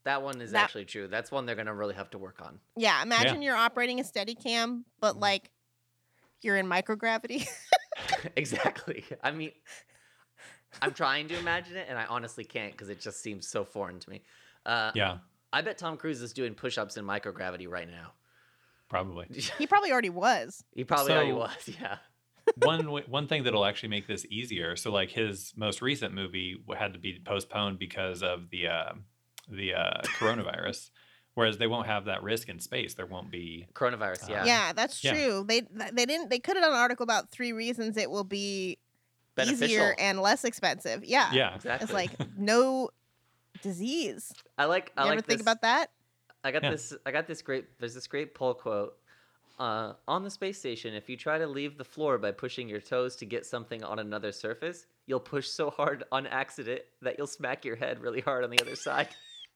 That one is That- actually true. That's one they're gonna really have to work on. Yeah, imagine you're operating a steady cam, but Mm. like you're in microgravity. exactly. I mean, I'm trying to imagine it, and I honestly can't because it just seems so foreign to me. Uh, Yeah, I bet Tom Cruise is doing push-ups in microgravity right now. probably. he probably already was. he probably already was. Yeah. one one thing that'll actually make this easier. So like his most recent movie had to be postponed because of the uh, the uh, coronavirus, whereas they won't have that risk in space. There won't be. Coronavirus. Yeah. Yeah, that's Yeah. true. They they didn't they could have done an article about three reasons it will be Beneficial. easier and less expensive. Yeah. Yeah, Exactly. It's like no disease. I like. I You like ever think this- about that? I got Yeah. this. I got this great. There's this great poll quote. Uh, on the space station, if you try to leave the floor by pushing your toes to get something on another surface, you'll push so hard on accident that you'll smack your head really hard on the other side.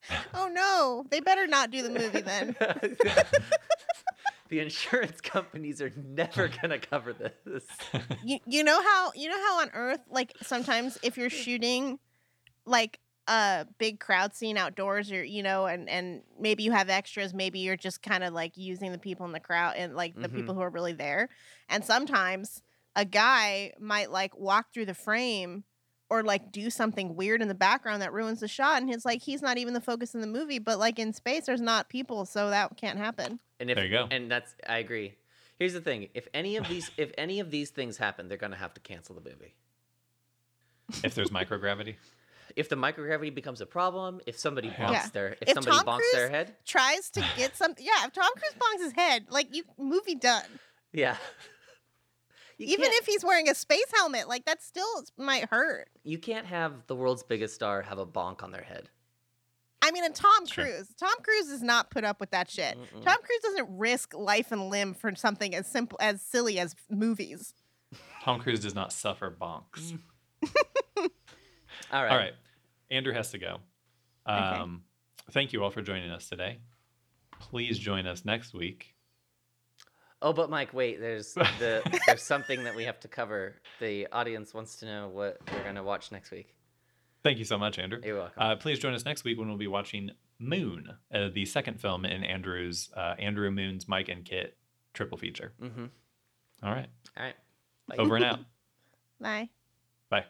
Oh no, they better not do the movie then. the insurance companies are never gonna cover this. you you know how you know how on Earth like sometimes if you're shooting like a big crowd scene outdoors or you know and and maybe you have extras maybe you're just kind of like using the people in the crowd and like the Mhm. people who are really there and sometimes a guy might like walk through the frame or like do something weird in the background that ruins the shot and it's like he's not even the focus in the movie but like in space there's not people so that can't happen And if There you go. and that's I agree. Here's the thing: if any of these if any of these things happen, they're gonna have to cancel the movie. if there's microgravity. If the microgravity becomes a problem, if somebody Yeah. bonks Yeah. their if, If somebody Tom bonks their head, tries to get something yeah if tom cruise bonks his head like you movie done yeah. You Even if he's wearing a space helmet, like that still might hurt. you can't have the world's biggest star have a bonk on their head. I mean, and Tom Sure. Cruise. Tom Cruise does not put up with that shit. Mm-mm. Tom Cruise doesn't risk life and limb for something as simple as silly as movies. Tom Cruise does not suffer bonks. All right. All right, Andrew has to go. Um, Thank you all for joining us today. Please join us next week. Oh, but Mike, wait. There's the there's something that we have to cover. The audience wants to know what we're gonna watch next week. Thank you so much, Andrew. You're welcome. Uh, please join us next week when we'll be watching Moon, uh, the second film in Andrew's uh, Andrew Moon's Mike and Kit triple feature. mm-hmm. All right, All right. Bye. over and out. Bye. Bye.